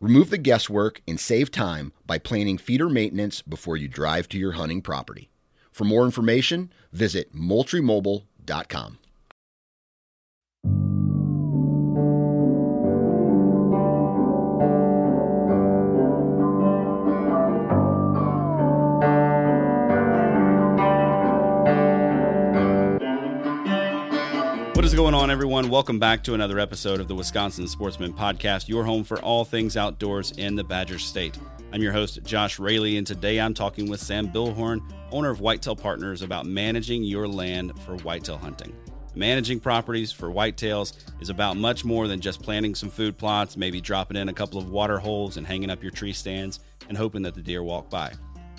Remove the guesswork and save time by planning feeder maintenance before you drive to your hunting property. For more information, visit moultriemobile.com. going on, everyone? Welcome back to another episode of the Wisconsin Sportsman Podcast, your home for all things outdoors in the Badger State. I'm your host, Josh Raley, and today I'm talking with Sam Billhorn, owner of Whitetail Partners, about managing your land for whitetail hunting. Managing properties for whitetails is about much more than just planting some food plots, maybe dropping in a couple of water holes and hanging up your tree stands and hoping that the deer walk by.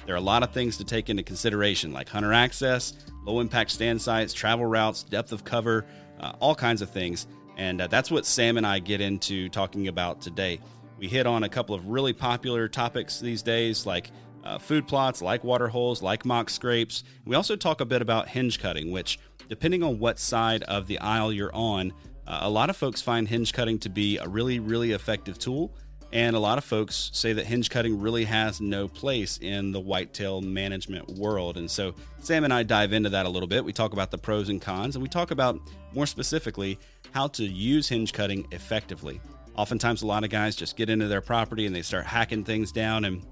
There are a lot of things to take into consideration, like hunter access, low impact stand sites, travel routes, depth of cover, uh, all kinds of things. And uh, that's what Sam and I get into talking about today. We hit on a couple of really popular topics these days, like uh, food plots, like water holes, like mock scrapes. We also talk a bit about hinge cutting, which, depending on what side of the aisle you're on, uh, a lot of folks find hinge cutting to be a really, really effective tool. And a lot of folks say that hinge cutting really has no place in the whitetail management world. And so Sam and I dive into that a little bit. We talk about the pros and cons, and we talk about more specifically how to use hinge cutting effectively. Oftentimes, a lot of guys just get into their property and they start hacking things down, and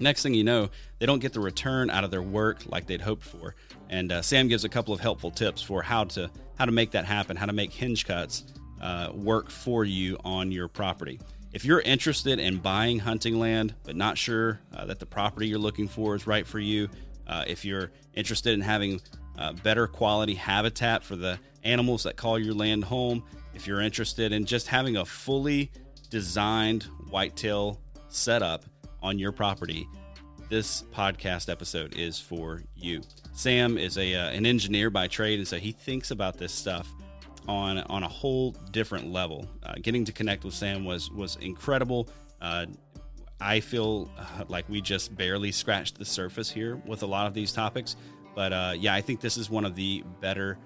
next thing you know, they don't get the return out of their work like they'd hoped for. And uh, Sam gives a couple of helpful tips for how to how to make that happen, how to make hinge cuts uh, work for you on your property. If you're interested in buying hunting land but not sure uh, that the property you're looking for is right for you, uh, if you're interested in having uh, better quality habitat for the animals that call your land home, if you're interested in just having a fully designed whitetail setup on your property, this podcast episode is for you. Sam is a uh, an engineer by trade, and so he thinks about this stuff on on a whole different level. Uh, getting to connect with Sam was was incredible. Uh, I feel uh, like we just barely scratched the surface here with a lot of these topics, but uh, yeah, I think this is one of the better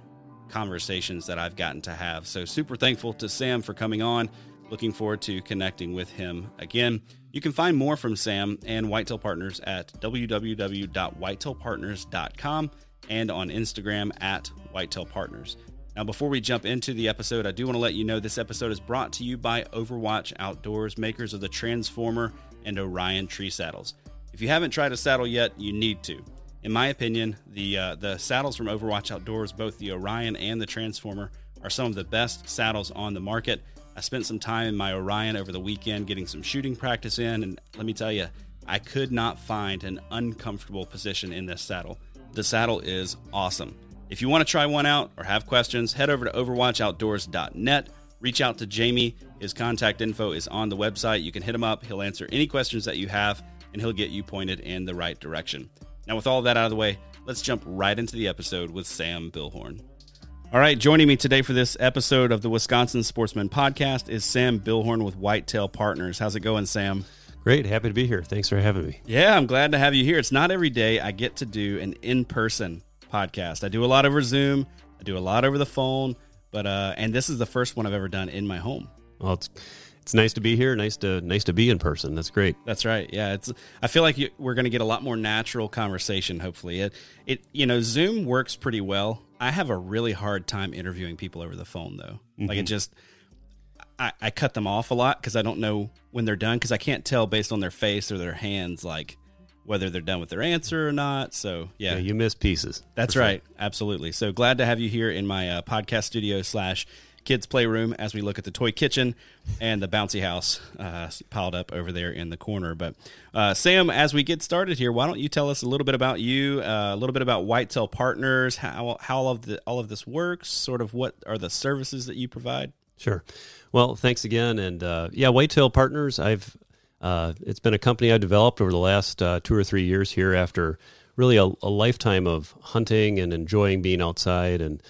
conversations that I've gotten to have. So super thankful to Sam for coming on. Looking forward to connecting with him again. You can find more from Sam and Whitetail Partners at www.whitetailpartners.com and on Instagram at Whitetail Partners. Now, before we jump into the episode, I do want to let you know this episode is brought to you by Overwatch Outdoors, makers of the Transformer and Orion tree saddles. If you haven't tried a saddle yet, you need to. In my opinion, the uh, the saddles from Overwatch Outdoors, both the Orion and the Transformer, are some of the best saddles on the market. I spent some time in my Orion over the weekend getting some shooting practice in, and let me tell you, I could not find an uncomfortable position in this saddle. The saddle is awesome. If you want to try one out or have questions, head over to overwatchoutdoors.net. Reach out to Jamie. His contact info is on the website. You can hit him up. He'll answer any questions that you have, and he'll get you pointed in the right direction. Now, with all that out of the way, let's jump right into the episode with Sam Billhorn. All right, joining me today for this episode of the Wisconsin Sportsman Podcast is Sam Billhorn with Whitetail Partners. How's it going, Sam? Great. Happy to be here. Thanks for having me. Yeah, I'm glad to have you here. It's not every day I get to do an in person podcast. I do a lot over Zoom, I do a lot over the phone, but uh, and this is the first one I've ever done in my home. Well, it's it's nice to be here. Nice to nice to be in person. That's great. That's right. Yeah, it's. I feel like you, we're going to get a lot more natural conversation. Hopefully, it it you know Zoom works pretty well. I have a really hard time interviewing people over the phone though. Mm-hmm. Like it just. I, I cut them off a lot because I don't know when they're done because I can't tell based on their face or their hands like whether they're done with their answer or not. So yeah, yeah you miss pieces. That's right, sure. absolutely. So glad to have you here in my uh, podcast studio slash kids playroom as we look at the toy kitchen and the bouncy house uh, piled up over there in the corner. But uh, Sam, as we get started here, why don't you tell us a little bit about you, uh, a little bit about Whitetail Partners, how how all of the all of this works, sort of what are the services that you provide? Sure. Well, thanks again, and uh, yeah, Whitetail Partners. I've uh, it's been a company I developed over the last uh, two or three years here after really a, a, lifetime of hunting and enjoying being outside and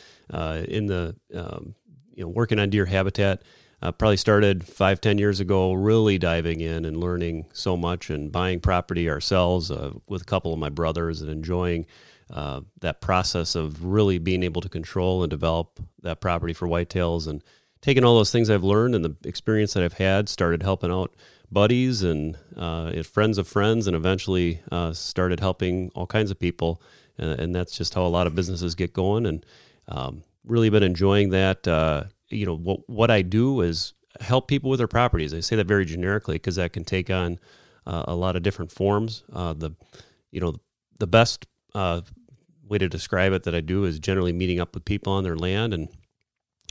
in the um, you know, working on deer habitat. Uh, probably started five, ten years ago, really diving in and learning so much and buying property ourselves uh, with a couple of my brothers and enjoying uh, that process of really being able to control and develop that property for whitetails and taking all those things I've learned and the experience that I've had, started helping out buddies and uh, friends of friends, and eventually uh, started helping all kinds of people. And, and, that's just how a lot of businesses get going. And um, really been enjoying that. Uh, you know, what what I do is help people with their properties. I say that very generically because that can take on uh, a lot of different forms. Uh, the you know the best uh, way to describe it that I do is generally meeting up with people on their land and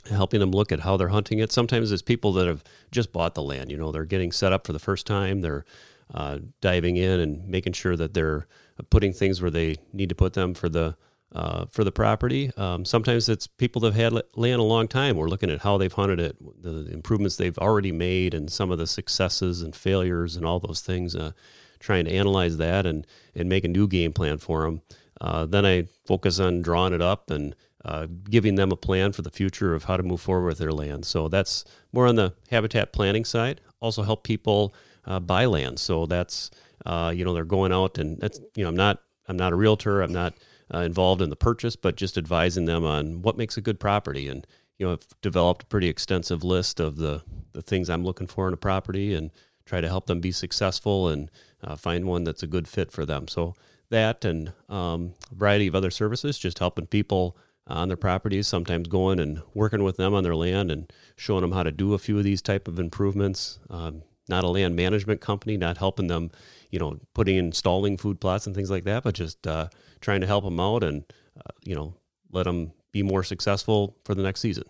helping them look at how they're hunting it. Sometimes it's people that have just bought the land. You know, they're getting set up for the first time. They're uh, diving in and making sure that they're putting things where they need to put them for the uh, for the property. Um, sometimes it's people that have had land a long time. We're looking at how they've hunted it, the improvements they've already made, and some of the successes and failures and all those things. Uh, trying to analyze that and and make a new game plan for them. Uh, then I focus on drawing it up and uh, giving them a plan for the future of how to move forward with their land. So that's more on the habitat planning side. Also help people uh, buy land. So that's uh, you know they're going out and that's you know I'm not I'm not a realtor. I'm not uh, involved in the purchase, but just advising them on what makes a good property. And you know, I've developed a pretty extensive list of the the things I'm looking for in a property, and try to help them be successful and uh, find one that's a good fit for them. So that and um, a variety of other services, just helping people on their properties, sometimes going and working with them on their land and showing them how to do a few of these type of improvements. Um, not a land management company, not helping them, you know, putting installing food plots and things like that, but just uh, trying to help them out and uh, you know let them be more successful for the next season.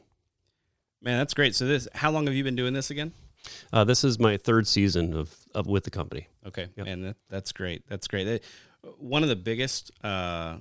Man, that's great. So this, how long have you been doing this again? Uh, this is my third season of, of with the company. Okay, yep. and that, that's great. That's great. One of the biggest uh,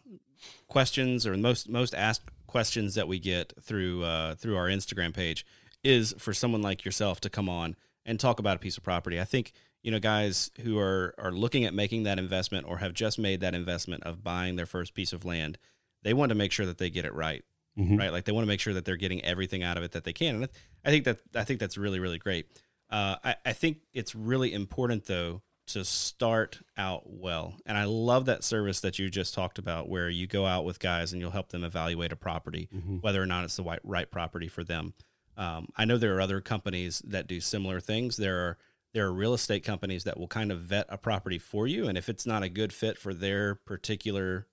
questions or most most asked questions that we get through uh, through our Instagram page is for someone like yourself to come on and talk about a piece of property. I think you know guys who are are looking at making that investment or have just made that investment of buying their first piece of land they want to make sure that they get it right mm-hmm. right like they want to make sure that they're getting everything out of it that they can and i think that i think that's really really great uh, I, I think it's really important though to start out well and i love that service that you just talked about where you go out with guys and you'll help them evaluate a property mm-hmm. whether or not it's the right, right property for them um, i know there are other companies that do similar things there are there are real estate companies that will kind of vet a property for you. And if it's not a good fit for their particular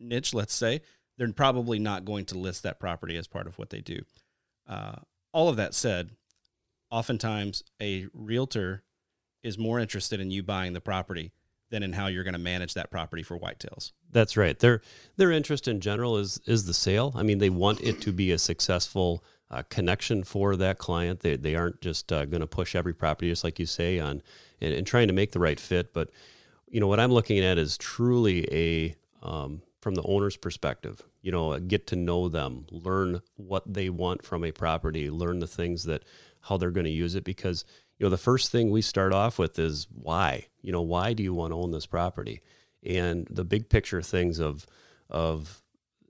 niche, let's say, they're probably not going to list that property as part of what they do. Uh, all of that said, oftentimes a realtor is more interested in you buying the property than in how you're going to manage that property for whitetails. That's right. Their their interest in general is is the sale. I mean, they want it to be a successful uh, connection for that client. They, they aren't just uh, going to push every property, just like you say, on and, and, trying to make the right fit. But you know what I'm looking at is truly a um, from the owner's perspective. You know, get to know them, learn what they want from a property, learn the things that how they're going to use it. Because you know, the first thing we start off with is why. You know, why do you want to own this property? And the big picture things of of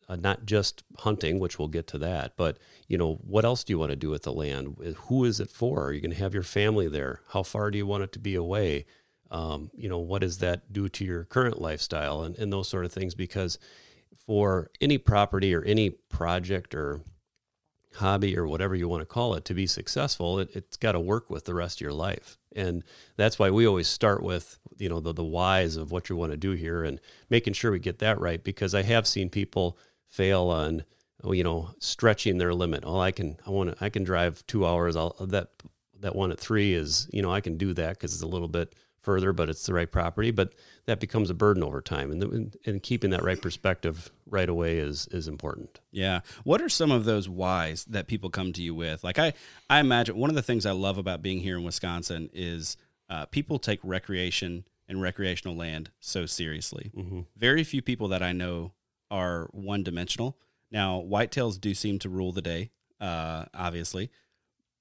uh, not just hunting, which we'll get to that, but you know, what else do you want to do with the land? Who is it for? Are you going to have your family there? How far do you want it to be away? Um, you know, what does that do to your current lifestyle and, and those sort of things? Because for any property or any project or hobby or whatever you want to call it to be successful, it, it's got to work with the rest of your life. And that's why we always start with, you know, the, the whys of what you want to do here and making sure we get that right. Because I have seen people fail on, oh, you know, stretching their limit. Oh, I can, I want to, I can drive two hours. I'll, that, that one at three is, you know, I can do that because it's a little bit further, but it's the right property. But that becomes a burden over time, and and keeping that right perspective right away is is important. Yeah. What are some of those whys that people come to you with? Like I I imagine one of the things I love about being here in Wisconsin is uh, people take recreation and recreational land so seriously. Mm-hmm. Very few people that I know are one dimensional. Now, whitetails do seem to rule the day, uh, obviously,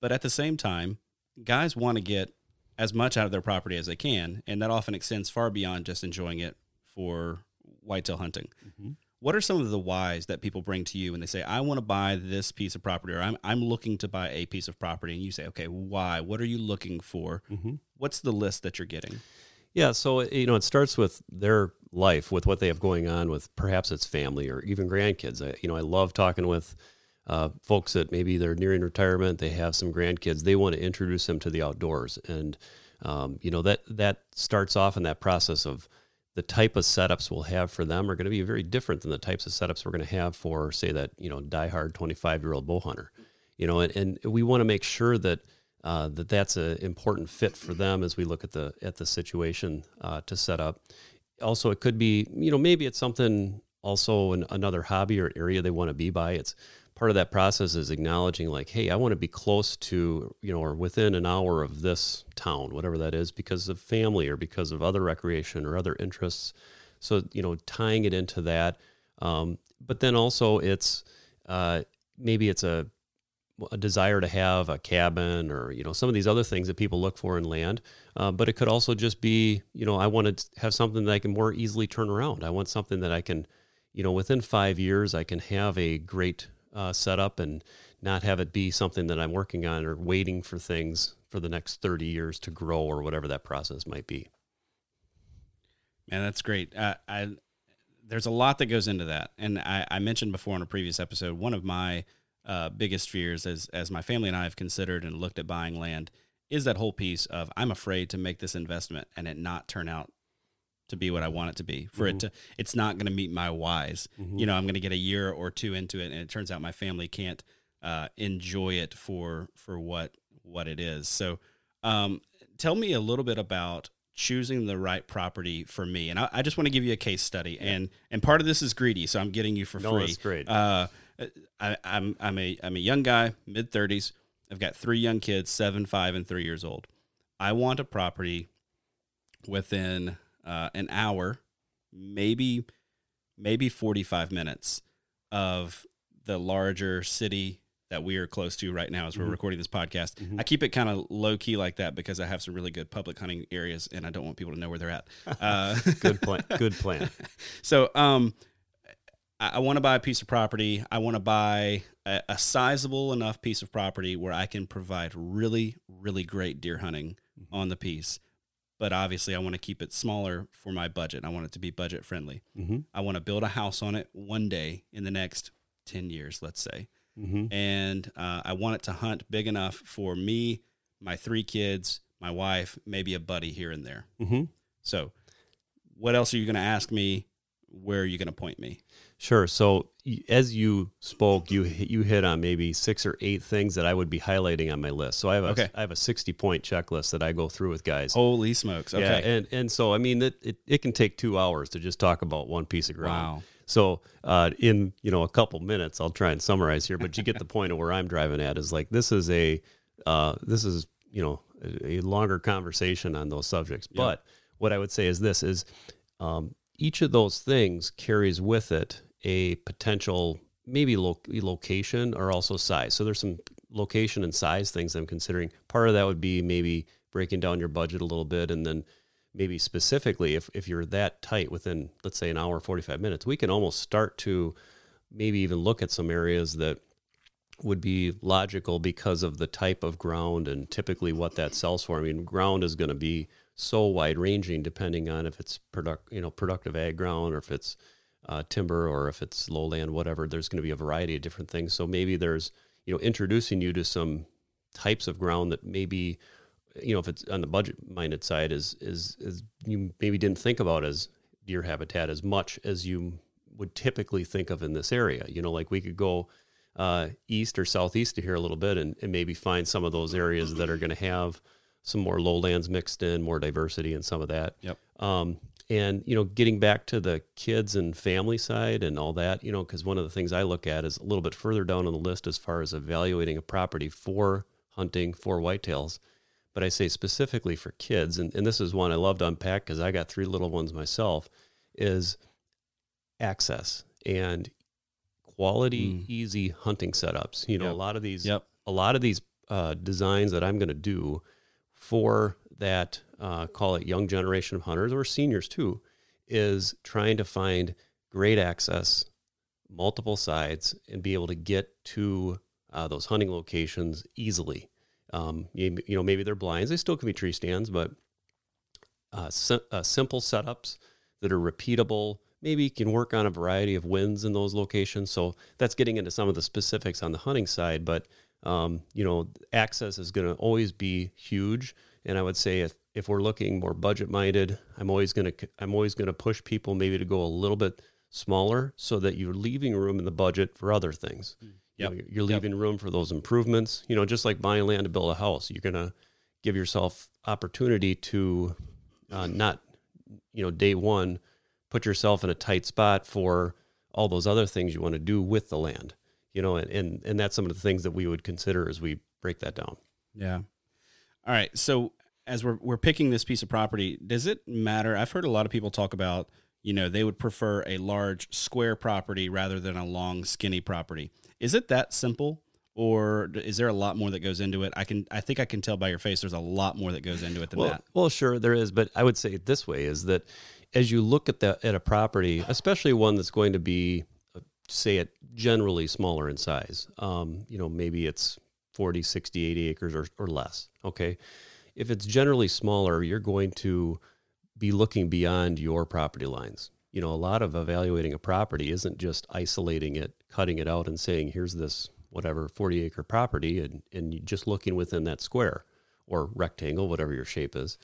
but at the same time, guys want to get as much out of their property as they can, and that often extends far beyond just enjoying it for whitetail hunting. Mm-hmm. What are some of the whys that people bring to you when they say, "I want to buy this piece of property," or "I'm I'm looking to buy a piece of property," and you say, "Okay, why? What are you looking for? Mm-hmm. What's the list that you're getting?" Yeah, so you know, it starts with their life, with what they have going on, with perhaps it's family or even grandkids. I, you know, I love talking with uh, folks that maybe they're nearing retirement, they have some grandkids, they want to introduce them to the outdoors, and um, you know that that starts off in that process of the type of setups we'll have for them are going to be very different than the types of setups we're going to have for, say, that you know diehard twenty five year old bow hunter, you know, and, and we want to make sure that. Uh, that that's an important fit for them as we look at the at the situation uh, to set up. Also, it could be you know maybe it's something also another hobby or area they want to be by. It's part of that process is acknowledging like hey i want to be close to you know or within an hour of this town whatever that is because of family or because of other recreation or other interests. So you know tying it into that um, but then also it's uh, maybe it's a a desire to have a cabin or you know some of these other things that people look for in land uh, but it could also just be you know i want to have something that i can more easily turn around. I want something that i can you know within five years i can have a great uh, set up and not have it be something that I'm working on or waiting for things for the next 30 years to grow or whatever that process might be. Man, that's great. Uh, I there's a lot that goes into that, and I, I mentioned before in a previous episode one of my uh, biggest fears, as as my family and I have considered and looked at buying land, is that whole piece of I'm afraid to make this investment and it not turn out to be what I want it to be. For mm-hmm. it to, it's not going to meet my whys. Mm-hmm. You know, I'm going to get a year or two into it, and it turns out my family can't uh, enjoy it for for what what it is. So, um, tell me a little bit about choosing the right property for me. And I, I just want to give you a case study, yeah. and and part of this is greedy, so I'm getting you for no, free. That's great. Uh, I, I'm I'm a I'm a young guy, mid thirties. I've got three young kids, seven, five, and three years old. I want a property within uh, an hour, maybe maybe 45 minutes of the larger city that we are close to right now as we're mm-hmm. recording this podcast. Mm-hmm. I keep it kind of low key like that because I have some really good public hunting areas and I don't want people to know where they're at. Uh, good plan. Good plan. so, um, I, I want to buy a piece of property. I want to buy a, a, sizable enough piece of property where I can provide really, really great deer hunting mm-hmm. on the piece but obviously I want to keep it smaller for my budget. I want it to be budget friendly. Mm-hmm. I want to build a house on it one day in the next 10 years, let's say. Mm-hmm. And uh, I want it to hunt big enough for me, my three kids, my wife, maybe a buddy here and there. Mm-hmm. So, what else are you going to ask me? Where are you going to point me? Sure. So as you spoke, you you hit on maybe six or eight things that I would be highlighting on my list. So I have a okay. I have a sixty point checklist that I go through with guys. Holy smokes! Okay. Yeah, and and so I mean it, it, it can take two hours to just talk about one piece of ground. Wow. So uh, in you know a couple minutes, I'll try and summarize here, but you get the point of where I'm driving at is like this is a uh, this is you know a, a, longer conversation on those subjects. Yep. But what I would say is this is um, each of those things carries with it a potential maybe lo- location or also size. So there's some location and size things I'm considering. Part of that would be maybe breaking down your budget a little bit and then maybe specifically if, if you're that tight within let's say an hour 45 minutes we can almost start to maybe even look at some areas that would be logical because of the type of ground and typically what that sells for i mean ground is going to be so wide ranging depending on if it's product you know productive ag ground or if it's uh, timber or if it's lowland, whatever. There's going to be a variety of different things. So maybe there's you know introducing you to some types of ground that maybe you know if it's on the budget minded side is is is you maybe didn't think about as deer habitat as much as you would typically think of in this area. You know, like we could go uh, east or southeast to here a little bit and, and maybe find some of those areas that are going to have some more lowlands mixed in, more diversity and some of that. Yep. Um, and you know, getting back to the kids and family side and all that, you know, because one of the things I look at is a little bit further down on the list as far as evaluating a property for hunting for whitetails. But I say specifically for kids, and, and this is one I love to unpack because I got three little ones myself, is access and quality, Mm. easy hunting setups. You know, Yep. a lot of these, Yep. a lot of these uh, designs that I'm going to do for that, uh, call it young generation of hunters or seniors too, is trying to find great access, multiple sides, and be able to get to uh, those hunting locations easily. Um, you, you know, maybe they're blinds; they still can be tree stands, but uh, sim- uh, simple setups that are repeatable. Maybe you can work on a variety of winds in those locations. So that's getting into some of the specifics on the hunting side. But um, you know, access is going to always be huge. And I would say if, if we're looking more budget minded, I'm always going to I'm always going to push people maybe to go a little bit smaller so that you're leaving room in the budget for other things. You know, you're leaving room for those improvements. You know, just like buying land to build a house, you're going to give yourself opportunity to uh, not, you know, day one, put yourself in a tight spot for all those other things you want to do with the land. You know, and, and and that's some of the things that we would consider as we break that down. Yeah. All right. So as we're we're picking this piece of property, does it matter? I've heard a lot of people talk about, you know, they would prefer a large square property rather than a long skinny property. Is it that simple? Or is there a lot more that goes into it? I can, I think I can tell by your face. There's a lot more that goes into it than Well, that. well, sure there is, but I would say it this way: is that as you look at that at a property, especially one that's going to be, uh, say, it generally smaller in size, um, you know, maybe it's 40, 60, 80 acres or, or less. Okay, if it's generally smaller, you're going to be looking beyond your property lines. You know, a lot of evaluating a property isn't just isolating it, cutting it out, and saying, "Here's this whatever 40 acre property," and and just looking within that square or rectangle, whatever your shape is.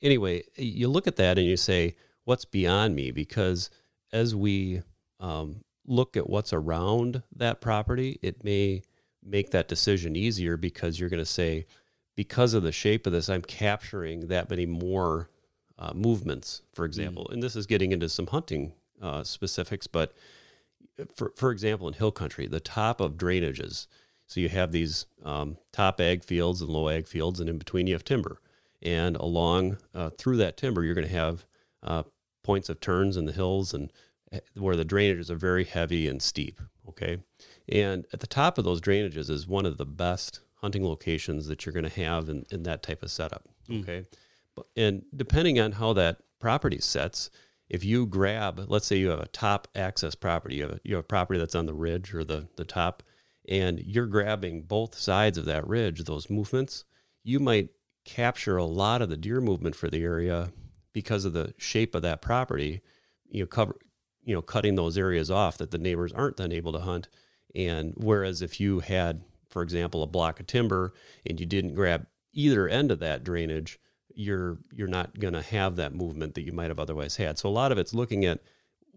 Anyway, you look at that and you say, "What's beyond me?" Because as we um, look at what's around that property, it may make that decision easier because you're going to say, because of the shape of this, I'm capturing that many more uh, movements, for example. And this is getting into some hunting uh, specifics, but for, for example, in hill country, the top of drainages. So you have these um, top ag fields and low ag fields, and in between you have timber. And along uh, through that timber, you're going to have uh, points of turns in the hills and eh, where the drainages are very heavy and steep. Okay. And at the top of those drainages is one of the best hunting locations that you're going to have in, in that type of setup. Hmm. Okay. But, and depending on how that property sets, if you grab, let's say you have a top access property, you have a, you have a property that's on the ridge or the, the top, and you're grabbing both sides of that ridge, those movements, you might capture a lot of the deer movement for the area because of the shape of that property. You know, cover, you know, cutting those areas off that the neighbors aren't then able to hunt. And whereas if you had, for example, a block of timber and you didn't grab either end of that drainage, you're you're not going to have that movement that you might have otherwise had. So a lot of it's looking at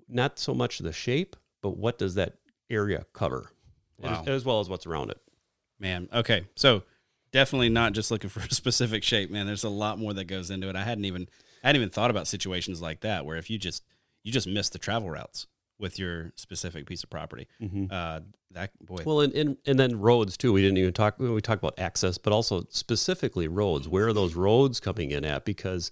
not so much the shape, but what does that area cover, Wow. as, as well as what's around it. Man, okay. So definitely not just looking for a specific shape, man. There's a lot more that goes into it. I hadn't even I hadn't even thought about situations like that where if you just you just miss the travel routes with your specific piece of property. Uh that boy. Well, and, and and then roads too. We didn't even talk. We talked about access, but also specifically roads. Where are those roads coming in at? Because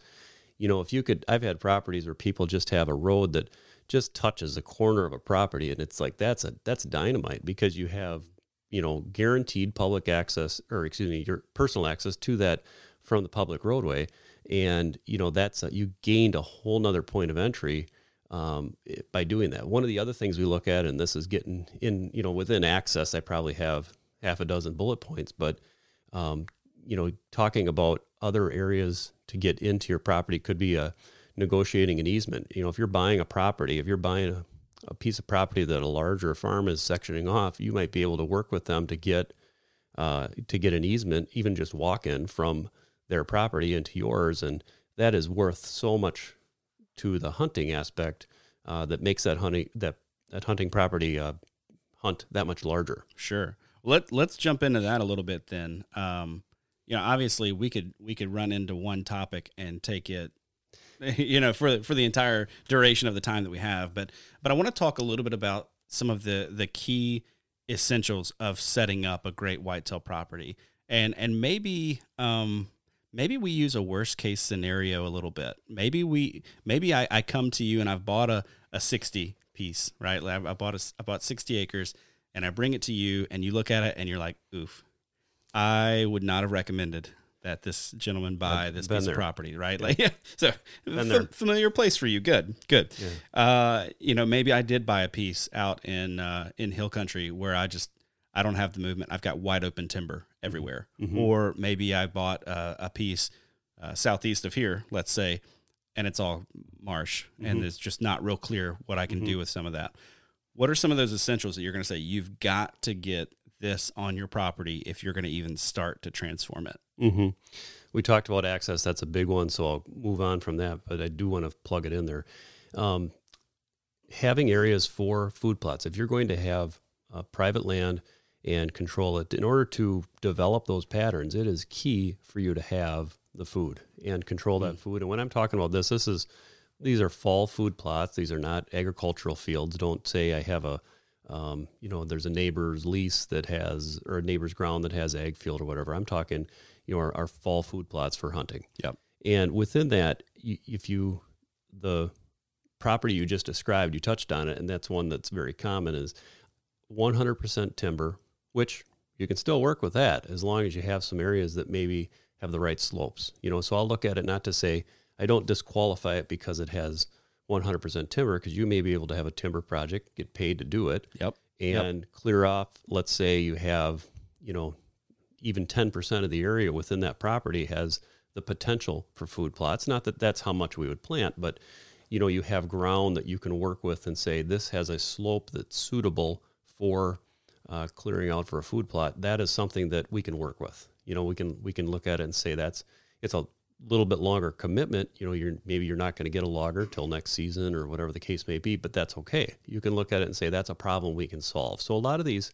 you know, if you could, I've had properties where people just have a road that just touches the corner of a property, and it's like that's a that's dynamite because you have you know guaranteed public access, or excuse me, your personal access to that from the public roadway, and you know that's a, you gained a whole nother point of entry um, by doing that. One of the other things we look at, and this is getting in, you know, within access, I probably have half a dozen bullet points, but, um, you know, talking about other areas to get into your property could be a negotiating an easement. You know, if you're buying a property, if you're buying a, a piece of property that a larger farm is sectioning off, you might be able to work with them to get uh, to get an easement, even just walk in from their property into yours, and that is worth so much to the hunting aspect uh, that makes that hunting that that hunting property uh, hunt that much larger. Sure. Let Let's jump into that a little bit then. Um, you know, obviously we could we could run into one topic and take it, you know, for for the entire duration of the time that we have. But but I want to talk a little bit about some of the the key essentials of setting up a great whitetail property, and and maybe um, maybe we use a worst case scenario a little bit. Maybe we maybe I, I come to you and I've bought a, a 60 piece, right? I bought a, I bought 60 acres and I bring it to you and you look at it and you're like, oof, I would not have recommended that this gentleman buy this piece there. of property, right? Like, yeah. So f- familiar place for you. Good, good. Uh, you know, maybe I did buy a piece out in uh, in hill country where I just I don't have the movement. I've got wide open timber everywhere. Or maybe I bought a, a piece uh, southeast of here, let's say, and it's all marsh and it's just not real clear what I can do with some of that. What are some of those essentials that you're going to say you've got to get this on your property if you're going to even start to transform it? hmm We talked about access. That's a big one. So I'll move on from that, but I do want to plug it in there. Um, having areas for food plots. If you're going to have uh, private land and control it, in order to develop those patterns, it is key for you to have the food and control that food. And when I'm talking about this, this is these are fall food plots. These are not agricultural fields. Don't say I have a um, you know, there's a neighbor's lease that has, or a neighbor's ground that has ag field or whatever. I'm talking, you know, our, our fall food plots for hunting. Yep. And within that, if you, the property you just described, you touched on it, and that's one that's very common is 100% timber, which you can still work with that as long as you have some areas that maybe have the right slopes. You know, so I'll look at it not to say I don't disqualify it because it has 100% timber, because you may be able to have a timber project, get paid to do it, Yep. and clear off. Let's say you have, you know, even 10% of the area within that property has the potential for food plots. Not that that's how much we would plant, but you know, you have ground that you can work with and say this has a slope that's suitable for uh, clearing out for a food plot. That is something that we can work with. You know, we can we can look at it and say that's it's a little bit longer commitment. You know, you're maybe you're not going to get a logger till next season or whatever the case may be, but that's okay. You can look at it and say that's a problem we can solve. So a lot of these,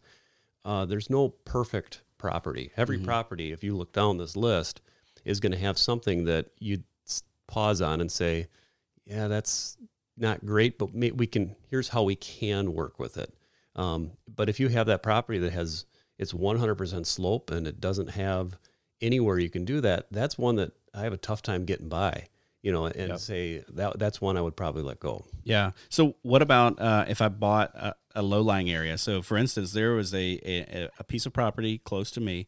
uh, there's no perfect property. Every property, if you look down this list, is going to have something that you pause on and say, yeah, that's not great, but we can. Here's how we can work with it. Um, but if you have that property that has it's 100% slope and it doesn't have anywhere you can do that, that's one that I have a tough time getting by. You know, and Yep. say that that's one I would probably let go. Yeah. So what about uh, if I bought a, a low lying area? So for instance, there was a, a a piece of property close to me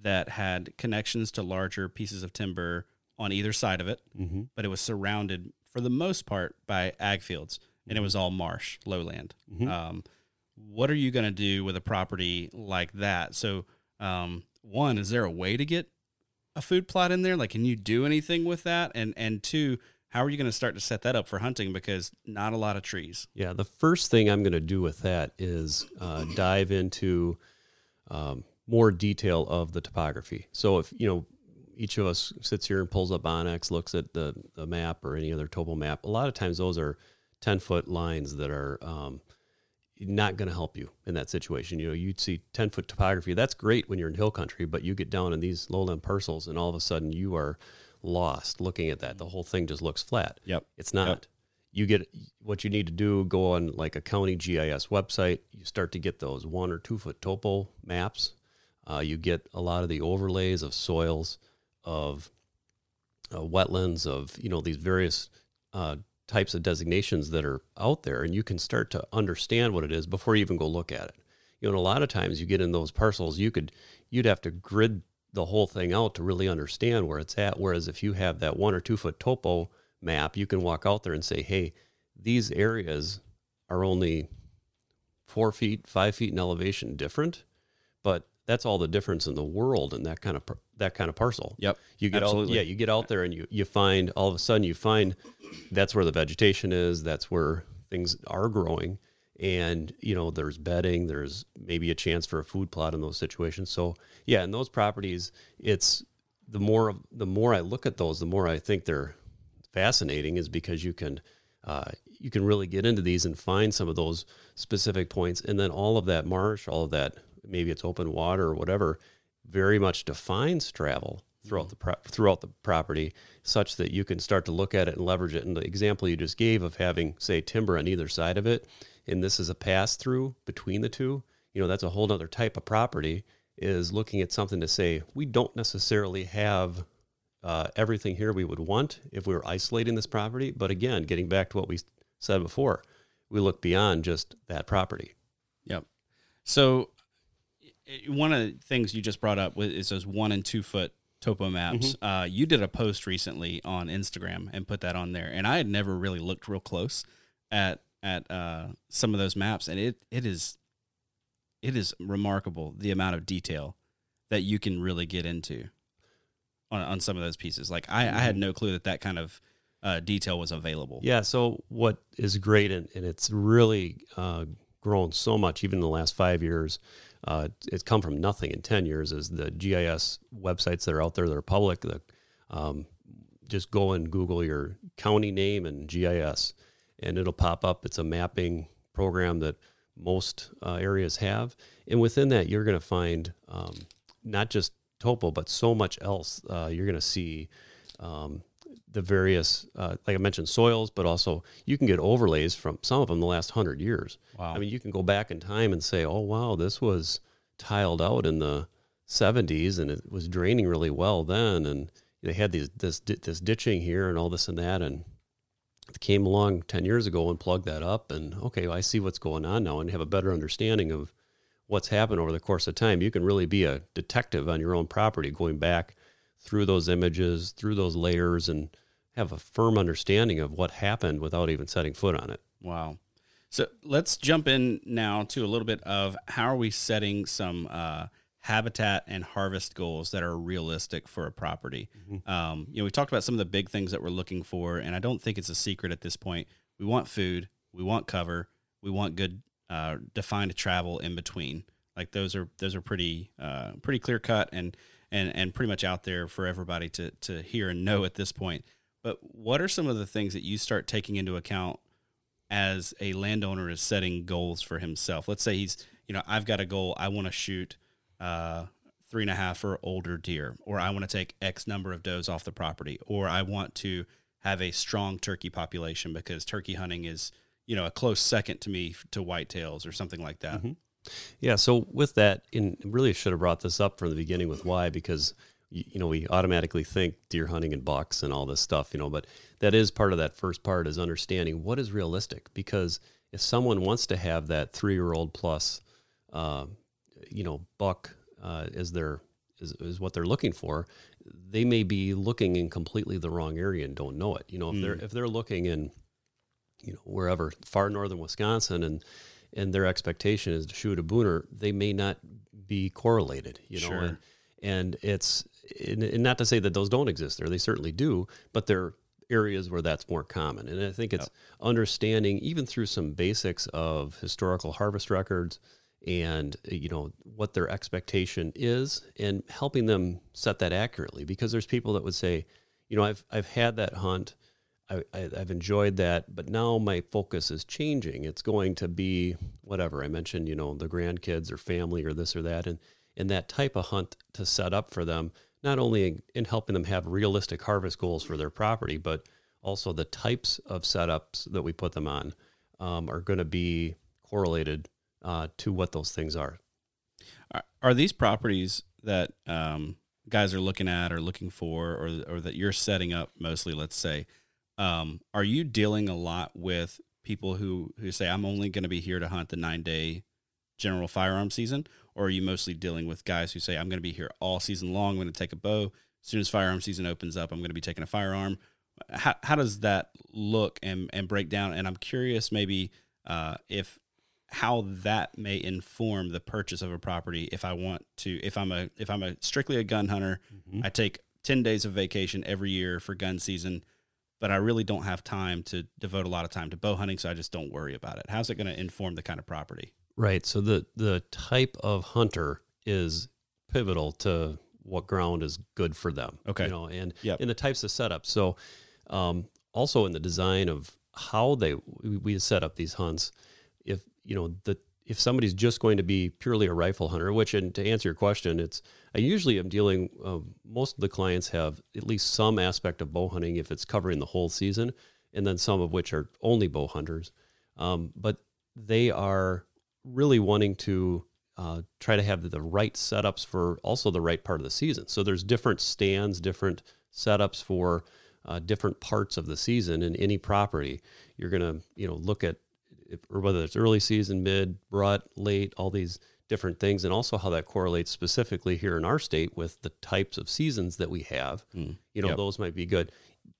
that had connections to larger pieces of timber on either side of it, Mm-hmm. but it was surrounded for the most part by ag fields, and it was all marsh, lowland. Um, what are you going to do with a property like that? So, um, one, is there a way to get a food plot in there? Like, can you do anything with that? And and two, how are you going to start to set that up for hunting? Because not a lot of trees. Yeah, the first thing I'm going to do with that is uh, dive into um, more detail of the topography. So if you know each of us sits here and pulls up onX, looks at the the map or any other topo map, a lot of times those are ten foot lines that are um, not going to help you in that situation. You know, you'd see 10 foot topography. That's great when you're in hill country, but you get down in these lowland parcels and all of a sudden you are lost looking at that. The whole thing just looks flat. Yep. It's not. Yep. You get what you need to do, go on like a county GIS website. You start to get those one or two foot topo maps. Uh, you get a lot of the overlays of soils, of uh, wetlands, of you know these various uh, types of designations that are out there, and you can start to understand what it is before you even go look at it. You know, and a lot of times you get in those parcels, you could you'd have to grid the whole thing out to really understand where it's at. Whereas if you have that one or two foot topo map, you can walk out there and say, hey, these areas are only four feet, five feet in elevation different, that's all the difference in the world in that kind of that kind of parcel. Yep. You get Absolutely. out, yeah, you get out there and you you find all of a sudden you find that's where the vegetation is, that's where things are growing, and you know there's bedding there's maybe a chance for a food plot in those situations so yeah in those properties it's the more the more i look at those the more i think they're fascinating is because you can uh, you can really get into these and find some of those specific points and then all of that marsh all of that maybe it's open water or whatever very much defines travel throughout the pro- throughout the property such that you can start to look at it and leverage it. And the example you just gave of having say timber on either side of it and this is a pass through between the two you know that's a whole other type of property is looking at something to say we don't necessarily have uh, everything here we would want if we were isolating this property. But again getting back to what we said before we look beyond just that property. Yep. So one of the things you just brought up is those one and two foot topo maps. Uh, you did a post recently on Instagram and put that on there, and I had never really looked real close at at uh, some of those maps, and it it is it is remarkable the amount of detail that you can really get into on on some of those pieces. Like I, I had no clue that that kind of uh, detail was available. Yeah. So what is great, and, and it's really uh, grown so much, even in the last five years. Uh, it's come from nothing in ten years. Is the GIS websites that are out there that are public. The, um, just go and Google your county name and GIS, and it'll pop up. It's a mapping program that most uh, areas have, and within that, you're going to find um, not just topo, but so much else. Uh, you're going to see um, the various, uh, like I mentioned, soils, but also you can get overlays from some of them the last hundred years. Wow. I mean, you can go back in time and say, oh, wow, this was tiled out in the 70s and it was draining really well then. And they had these, this, this ditching here and all this and that. And it came along 10 years ago and plugged that up. And okay, I see what's going on now and have a better understanding of what's happened over the course of time. You can really be a detective on your own property, going back through those images, through those layers, and have a firm understanding of what happened without even setting foot on it. Wow. So let's jump in now to a little bit of how are we setting some uh, habitat and harvest goals that are realistic for a property. Um, you know, we talked about some of the big things that we're looking for, and I don't think it's a secret at this point. We want food, we want cover, we want good uh, defined travel in between. Like those are those are pretty uh, pretty clear cut and and and pretty much out there for everybody to to hear and know at this point. But what are some of the things that you start taking into account as a landowner is setting goals for himself. Let's say he's, you know, I've got a goal. I want to shoot uh, three and a half or older deer, or I want to take X number of does off the property, or I want to have a strong turkey population because turkey hunting is, you know, a close second to me to whitetails or something like that. Yeah. So with that, in really should have brought this up from the beginning with why because you, know we automatically think deer hunting and bucks and all this stuff, you know, but that is part of that first part is understanding what is realistic because if someone wants to have that three year old plus, uh, you know, buck uh, is their is, is what they're looking for, they may be looking in completely the wrong area and don't know it. You know, if they're if they're looking in you know wherever far northern Wisconsin and and their expectation is to shoot a booner, they may not be correlated. You know, Sure. and, and it's and, and not to say that those don't exist there; they certainly do, but they're areas where that's more common. And I think it's understanding even through some basics of historical harvest records and you know what their expectation is and helping them set that accurately because there's people that would say you know i've i've had that hunt I, I've enjoyed that, but now my focus is changing. It's going to be whatever I mentioned, you know, the grandkids or family or this or that, and and that type of hunt to set up for them, not only in, in helping them have realistic harvest goals for their property, but also the types of setups that we put them on um, are going to be correlated uh, to what those things are. Are, are these properties that um, guys are looking at or looking for, or or that you're setting up mostly? Let's say, um, are you dealing a lot with people who who say I'm only going to be here to hunt the nine day general firearm season, or are you mostly dealing with guys who say I'm going to be here all season long? I'm going to take a bow. As soon as firearm season opens up, I'm going to be taking a firearm. How, how does that look and, and break down? And I'm curious, maybe uh, if how that may inform the purchase of a property if I want to if I'm a if I'm a strictly a gun hunter, I take 10 days of vacation every year for gun season. But I really don't have time to devote a lot of time to bow hunting, so I just don't worry about it. How's it going to inform the kind of property? Right. So the the type of hunter is pivotal to what ground is good for them. Okay. You know, and Yep. in the types of setups. So um, also in the design of how they we, we set up these hunts, if you know the if somebody's just going to be purely a rifle hunter, which and to answer your question, it's I usually am dealing. Uh, most of the clients have at least some aspect of bow hunting if it's covering the whole season, and then some of which are only bow hunters. Um, but they are really wanting to uh, try to have the right setups for also the right part of the season. So there's different stands, different setups for uh, different parts of the season in any property. You're gonna you know look at if, or whether it's early season, mid, rut, late, all these different things, and also how that correlates specifically here in our state with the types of seasons that we have. Mm, you know, Yep. those might be good.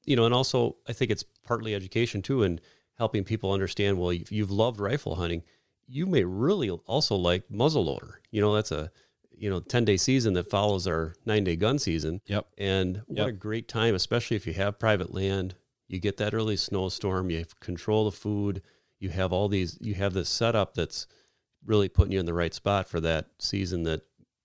You know, and also I think it's partly education too, and helping people understand. Well, if you've loved rifle hunting, you may really also like muzzleloader. You know, that's a you know ten day season that follows our nine day gun season. Yep. And what Yep. a great time, especially if you have private land. You get that early snowstorm. You have control the food. You have all these. You have this setup that's really putting you in the right spot for that season that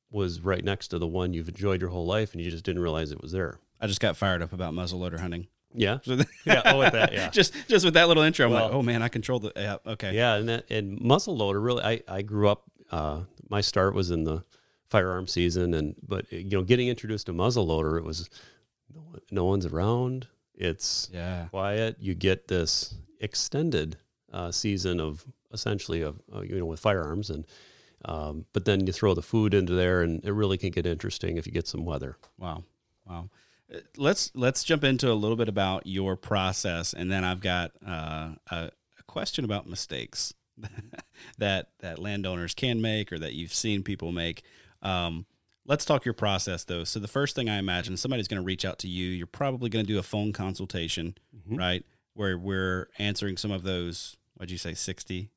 was right next to the one you've enjoyed your whole life, and you just didn't realize it was there. I just got fired up about muzzleloader hunting. Yeah. Yeah, oh, with that, yeah. just just with that little intro, I'm like, oh man, I control the. Yeah, okay. Yeah, and that and muzzle loader really. I I grew up. Uh, my start was in the firearm season, and but you know, getting introduced to muzzle loader, it was no, no one's around. It's Yeah. quiet. You get this extended uh, season of essentially of uh, you know with firearms, and um, but then you throw the food into there, and it really can get interesting if you get some weather. Wow. Wow. Uh, Let's let's jump into a little bit about your process, and then I've got uh, a, a question about mistakes that that landowners can make or that you've seen people make. Um, let's talk your process though. So the first thing I imagine, somebody's going to reach out to you. You're probably going to do a phone consultation, right? Where we're answering some of those. What'd you say? Sixty.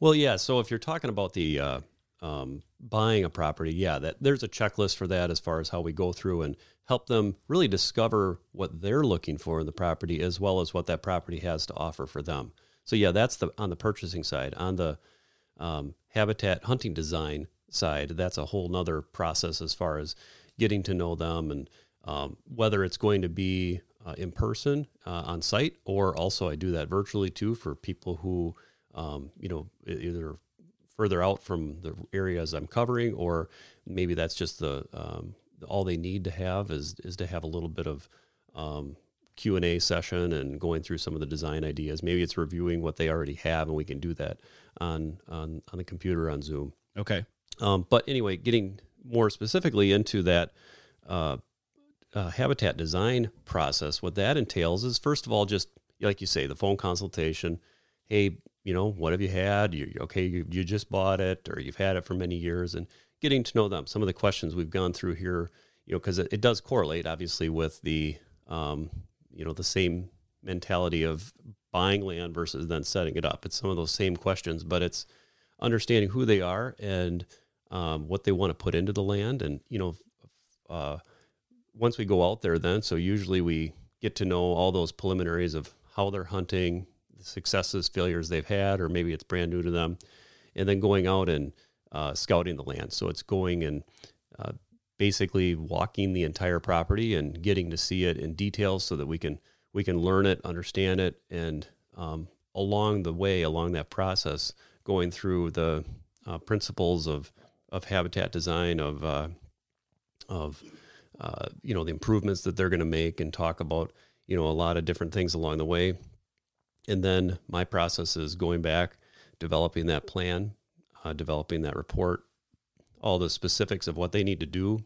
Well, yeah. So if you're talking about the uh, um, buying a property, yeah, that there's a checklist for that as far as how we go through and help them really discover what they're looking for in the property as well as what that property has to offer for them. So yeah, that's the on the purchasing side. On the um, habitat hunting design side, that's a whole nother process as far as getting to know them and um, whether it's going to be uh, in person uh, on site or also I do that virtually too for people who um, you know either further out from the areas I'm covering or maybe that's just the um, all they need to have is is to have a little bit of um, Q and A session and going through some of the design ideas. Maybe it's reviewing what they already have, and we can do that on on, on the computer on Zoom. Okay. Um, but anyway, getting more specifically into that uh, uh, habitat design process, what that entails is first of all, just like you say, the phone consultation. Hey, you know, what have you had? You okay? You, you just bought it, or you've had it for many years, and getting to know them. Some of the questions we've gone through here, you know, because it, it does correlate obviously with the, um, you know, the same mentality of buying land versus then setting it up. It's some of those same questions, but it's understanding who they are and um, what they want to put into the land. And, you know, uh, once we go out there, then, so usually we get to know all those preliminaries of how they're hunting, the successes, failures they've had, or maybe it's brand new to them, and then going out and uh, scouting the land. So it's going and uh, basically walking the entire property and getting to see it in detail so that we can we can learn it, understand it, and um, along the way, along that process, going through the uh, principles of of habitat design, of uh, of uh, you know the improvements that they're going to make, and talk about you know a lot of different things along the way. And then my process is going back, developing that plan, uh, developing that report, all the specifics of what they need to do.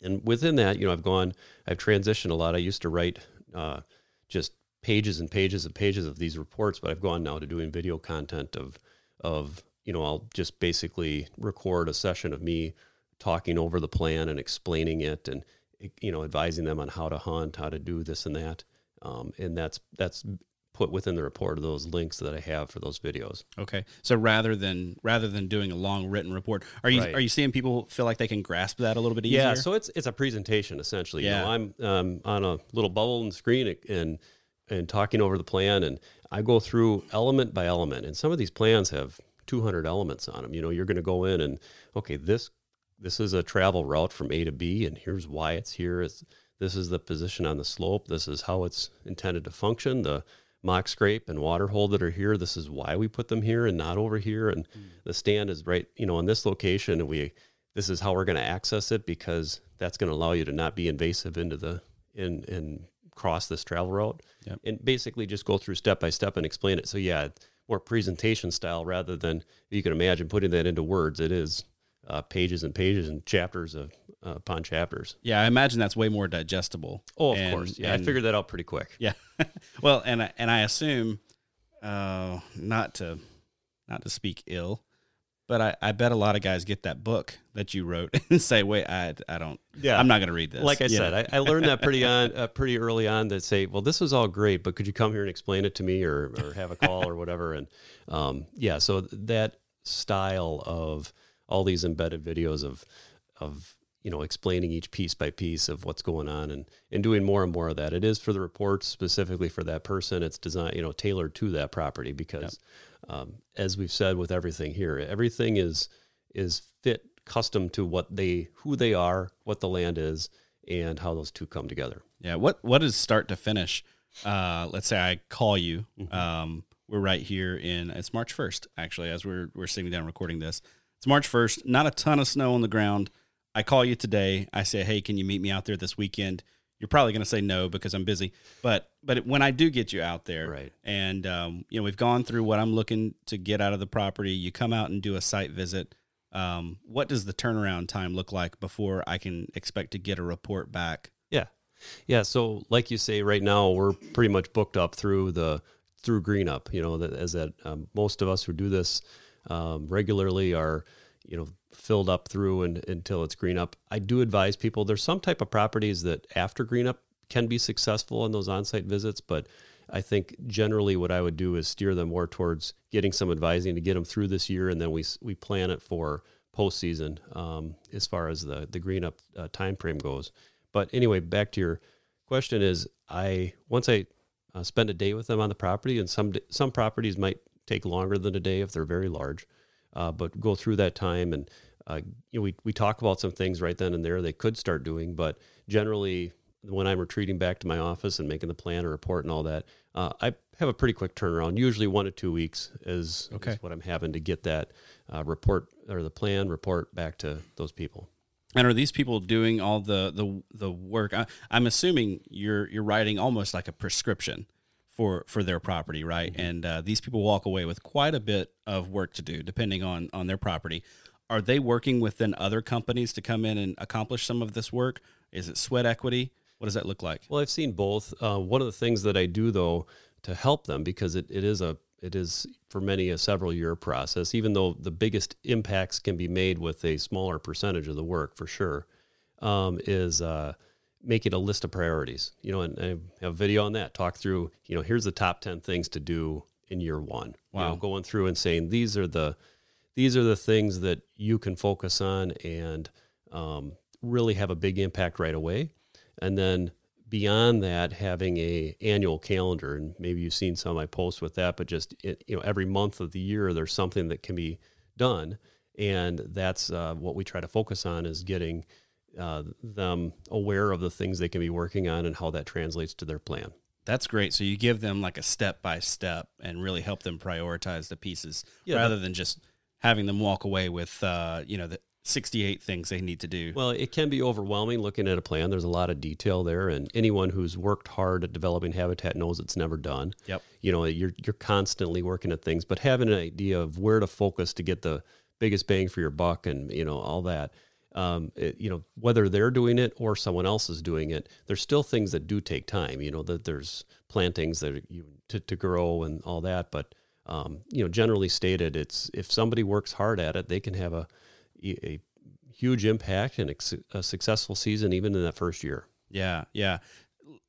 And within that, you know, I've gone, I've transitioned a lot. I used to write uh, just pages and pages and pages of these reports, but I've gone now to doing video content of, of, you know, I'll just basically record a session of me talking over the plan and explaining it and, you know, advising them on how to hunt, how to do this and that. Um, and that's, that's put within the report of those links that I have for those videos. Okay. So rather than rather than doing a long written report, are you Right. are you seeing people feel like they can grasp that a little bit easier? Yeah, so it's it's a presentation essentially. Yeah. You know, I'm um, on a little bubble and screen, and and talking over the plan, and I go through element by element, and some of these plans have 200 elements on them. You know, you're going to go in and okay, this this is a travel route from A to B, and here's why it's here. It's, this is the position on the slope. This is how it's intended to function. The mock scrape and water hole that are here. This is why we put them here and not over here. And mm. the stand is right, you know, in this location. And we, this is how we're going to access it because that's going to allow you to not be invasive into the in and cross this travel route. Yep. And basically just go through step by step and explain it. So yeah, more presentation style rather than you can imagine putting that into words. It is uh, pages and pages and chapters of uh, upon chapters. Yeah, I imagine that's way more digestible. Oh, of and, course. Yeah, and, I figured that out pretty quick. Yeah. well, and I, and I assume uh, not to not to speak ill, but I, I bet a lot of guys get that book that you wrote and say, "Wait, I, I don't. Yeah, I'm not going to read this." Like I said, I, I, learned that pretty on uh, pretty early on. That say, "Well, this was all great, but could you come here and explain it to me, or or have a call or whatever?" And um, yeah, so that style of all these embedded videos of of you know explaining each piece by piece of what's going on and and doing more and more of that it is for the reports specifically for that person it's designed you know tailored to that property because yep. um, as we've said with everything here everything is is fit custom to what they who they are what the land is and how those two come together yeah what what is start to finish uh, let's say i call you mm-hmm. um, we're right here in it's march 1st actually as we're we're sitting down recording this it's March 1st, not a ton of snow on the ground. I call you today. I say, "Hey, can you meet me out there this weekend?" You're probably going to say no because I'm busy. But but when I do get you out there, right. and um, you know we've gone through what I'm looking to get out of the property. You come out and do a site visit. Um, what does the turnaround time look like before I can expect to get a report back? Yeah, yeah. So like you say, right now we're pretty much booked up through the through green up. You know, that as that um, most of us who do this um, regularly are you know filled up through and, until it's green up. I do advise people there's some type of properties that after green up can be successful on those on-site visits, but I think generally what I would do is steer them more towards getting some advising to get them through this year, and then we we plan it for postseason um, as far as the the green up uh, time frame goes. But anyway, back to your question is I once I uh, spend a day with them on the property, and some some properties might take longer than a day if they're very large, uh, but go through that time and uh, you know, we, we talk about some things right then and there they could start doing, but generally when I'm retreating back to my office and making the plan or report and all that, uh, I have a pretty quick turnaround. Usually one to two weeks is, okay. is what I'm having to get that uh, report or the plan report back to those people. And are these people doing all the the the work? I, am assuming you're you're writing almost like a prescription for for their property, right? Mm-hmm. And uh, these people walk away with quite a bit of work to do, depending on on their property. Are they working within other companies to come in and accomplish some of this work? Is it sweat equity? What does that look like? Well, I've seen both. Uh, one of the things that I do though to help them because it, it is a it is for many a several year process. Even though the biggest impacts can be made with a smaller percentage of the work, for sure, um, is uh, making a list of priorities, you know, and I have a video on that. Talk through, you know, here's the top 10 things to do in year one. Wow. You know, going through and saying, these are the, these are the things that you can focus on and um, really have a big impact right away. And then beyond that, having a annual calendar, and maybe you've seen some of my posts with that, but just, it, you know, every month of the year, there's something that can be done. And that's uh, what we try to focus on is getting, uh, them aware of the things they can be working on and how that translates to their plan. That's great. So you give them like a step by step and really help them prioritize the pieces yeah, rather than just having them walk away with uh, you know the 68 things they need to do. Well, it can be overwhelming looking at a plan. There's a lot of detail there and anyone who's worked hard at developing habitat knows it's never done. Yep. You know, you're you're constantly working at things, but having an idea of where to focus to get the biggest bang for your buck and, you know, all that um, it, you know, whether they're doing it or someone else is doing it, there's still things that do take time. You know, that there's plantings that you to, to grow and all that. But um, you know, generally stated, it's if somebody works hard at it, they can have a a huge impact and a, a successful season even in that first year. Yeah, yeah.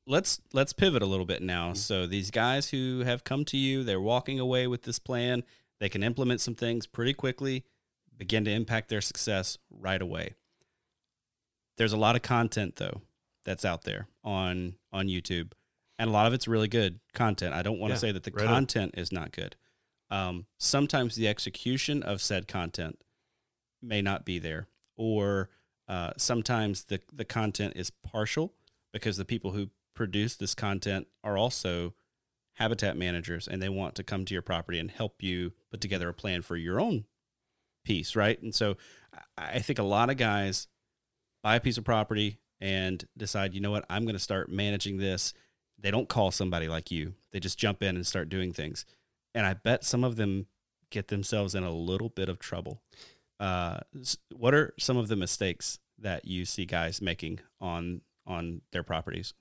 Let's let's pivot a little bit now. Mm-hmm. So these guys who have come to you, they're walking away with this plan. They can implement some things pretty quickly begin to impact their success right away. There's a lot of content though that's out there on on YouTube. and a lot of it's really good content. I don't want to Yeah, say that the right on. content is not good. Um, sometimes the execution of said content may not be there, or uh, sometimes the the content is partial because the people who produce this content are also habitat managers and they want to come to your property and help you put together a plan for your own piece, right? And so I think a lot of guys buy a piece of property and decide, you know what, I'm going to start managing this. They don't call somebody like you. They just jump in and start doing things. And I bet some of them get themselves in a little bit of trouble. Uh, what are some of the mistakes that you see guys making on on their properties?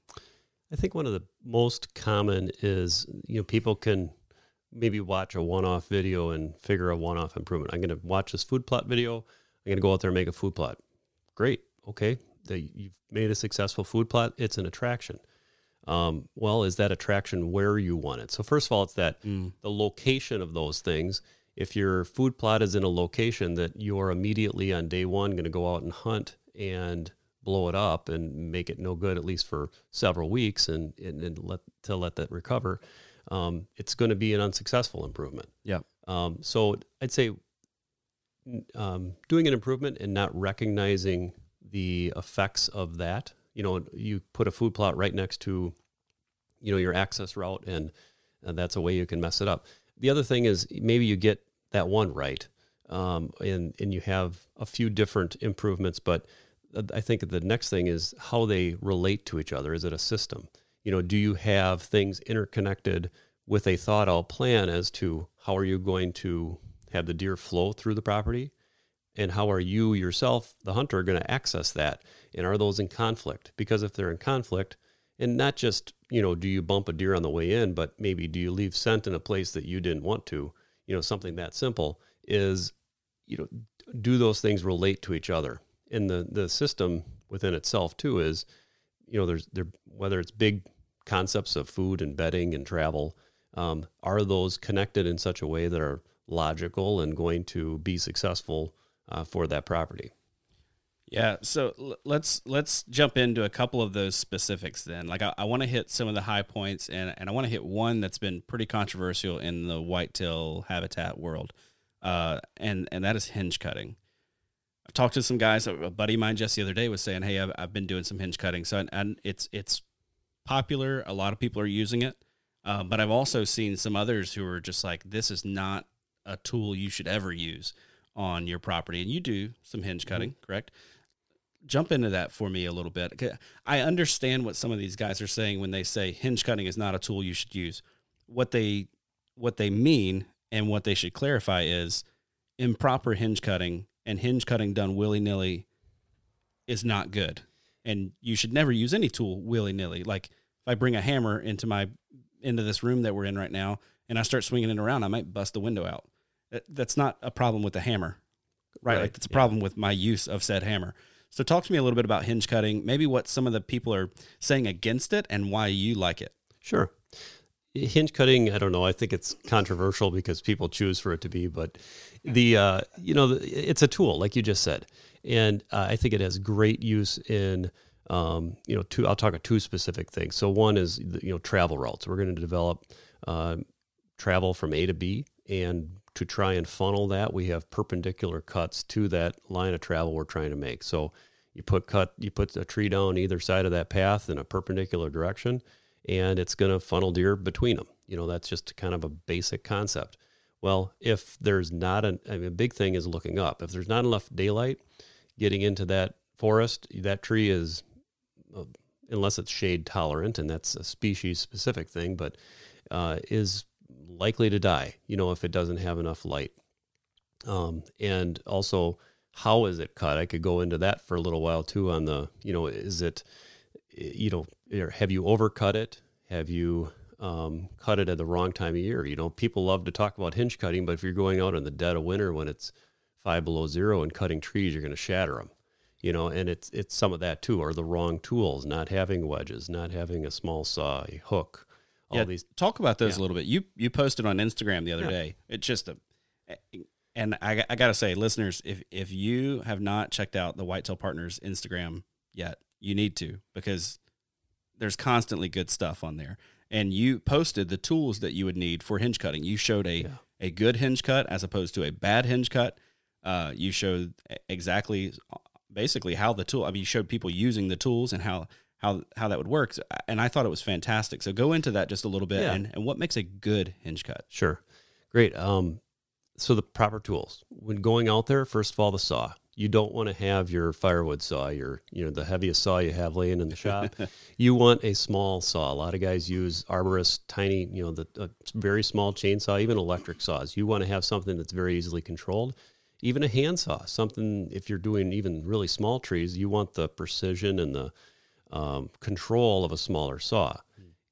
I think one of the most common is you know people can maybe watch a one-off video and figure a one-off improvement. I'm going to watch this food plot video. I'm going to go out there and make a food plot. Great, okay, the, you've made a successful food plot. It's an attraction. Um, well, is that attraction where you want it? So first of all, it's that the location of those things. If your food plot is in a location that you're immediately on day one going to go out and hunt and blow it up and make it no good at least for several weeks and, and, and let to let that recover, um, it's going to be an unsuccessful improvement. Yeah. Um, so I'd say um, doing an improvement and not recognizing the effects of that. You know, you put a food plot right next to, you know, your access route, and, and that's a way you can mess it up. The other thing is maybe you get that one right, um, and and you have a few different improvements, but I think the next thing is how they relate to each other. Is it a system? You know, do you have things interconnected with a thought out plan as to how are you going to have the deer flow through the property? And how are you yourself, the hunter, going to access that? And are those in conflict? Because if they're in conflict, and not just, you know, do you bump a deer on the way in, but maybe do you leave scent in a place that you didn't want to? You know, something that simple is, you know, do those things relate to each other? And the the system within itself too is, you know, there's there whether it's big concepts of food and bedding and travel, um, are those connected in such a way that are logical and going to be successful uh, for that property? Yeah, so l- let's let's jump into a couple of those specifics then. Like I, I want to hit some of the high points, and and I want to hit one that's been pretty controversial in the whitetail habitat world, uh, and and that is hinge cutting. I've talked to some guys. A buddy of mine just the other day was saying, "Hey, I've, I've been doing some hinge cutting." So and, and it's it's popular. A lot of people are using it, uh, but I've also seen some others who are just like, "This is not a tool you should ever use on your property." And you do some hinge cutting, correct? jump into that for me a little bit. I understand what some of these guys are saying when they say hinge cutting is not a tool you should use. What they what they mean and what they should clarify is improper hinge cutting and hinge cutting done willy-nilly is not good. And you should never use any tool willy-nilly. Like if I bring a hammer into my into this room that we're in right now and I start swinging it around, I might bust the window out. That- That's not a problem with the hammer. Right, Right, like that's a yeah. problem with my use of said hammer. So talk to me a little bit about hinge cutting, maybe what some of the people are saying against it and why you like it. Sure. Hinge cutting, I don't know. I think it's controversial because people choose for it to be, but the uh, you know it's a tool, like you just said, and uh, I think it has great use in um, you know two. I'll talk about two specific things. So one is you know travel routes. We're going to develop uh, travel from A to B, and to try and funnel that, we have perpendicular cuts to that line of travel we're trying to make. So you put cut, you put a tree down either side of that path in a perpendicular direction, and it's going to funnel deer between them. You know, that's just kind of a basic concept. Well, if there's not an, I mean, a big thing is looking up. If there's not enough daylight getting into that forest, that tree is, unless it's shade tolerant, and that's a species specific thing, but uh, is likely to die, you know, if it doesn't have enough light. Um, and also, how is it cut? I could go into that for a little while too on the, you know, is it, you know, have you overcut it? Have you um, cut it at the wrong time of year? You know, people love to talk about hinge cutting, but if you're going out in the dead of winter when it's five below zero and cutting trees, you're going to shatter them. You know, and it's it's some of that too, or the wrong tools, not having wedges, not having a small saw, a hook, all yeah, these talk about those yeah. a little bit. You you posted on Instagram the other Yeah. day. It's just a, and I, I gotta say, listeners, if if you have not checked out the Whitetail Partners Instagram yet, you need to because there's constantly good stuff on there. And you posted the tools that you would need for hinge cutting. You showed a Yeah. a good hinge cut as opposed to a bad hinge cut. Uh, you showed exactly, basically how the tool. I mean, you showed people using the tools and how how how that would work. And I thought it was fantastic. So go into that just a little bit Yeah. and, and what makes a good hinge cut. Sure. Great. Um, so the proper tools when going out there, first of all, the saw. You don't want to have your firewood saw, your you know the heaviest saw you have laying in the shop. you want a small saw. A lot of guys use arborist, tiny, you know, the very small chainsaw, even electric saws. You want to have something that's very easily controlled. Even a handsaw, something if you're doing even really small trees, you want the precision and the um, control of a smaller saw.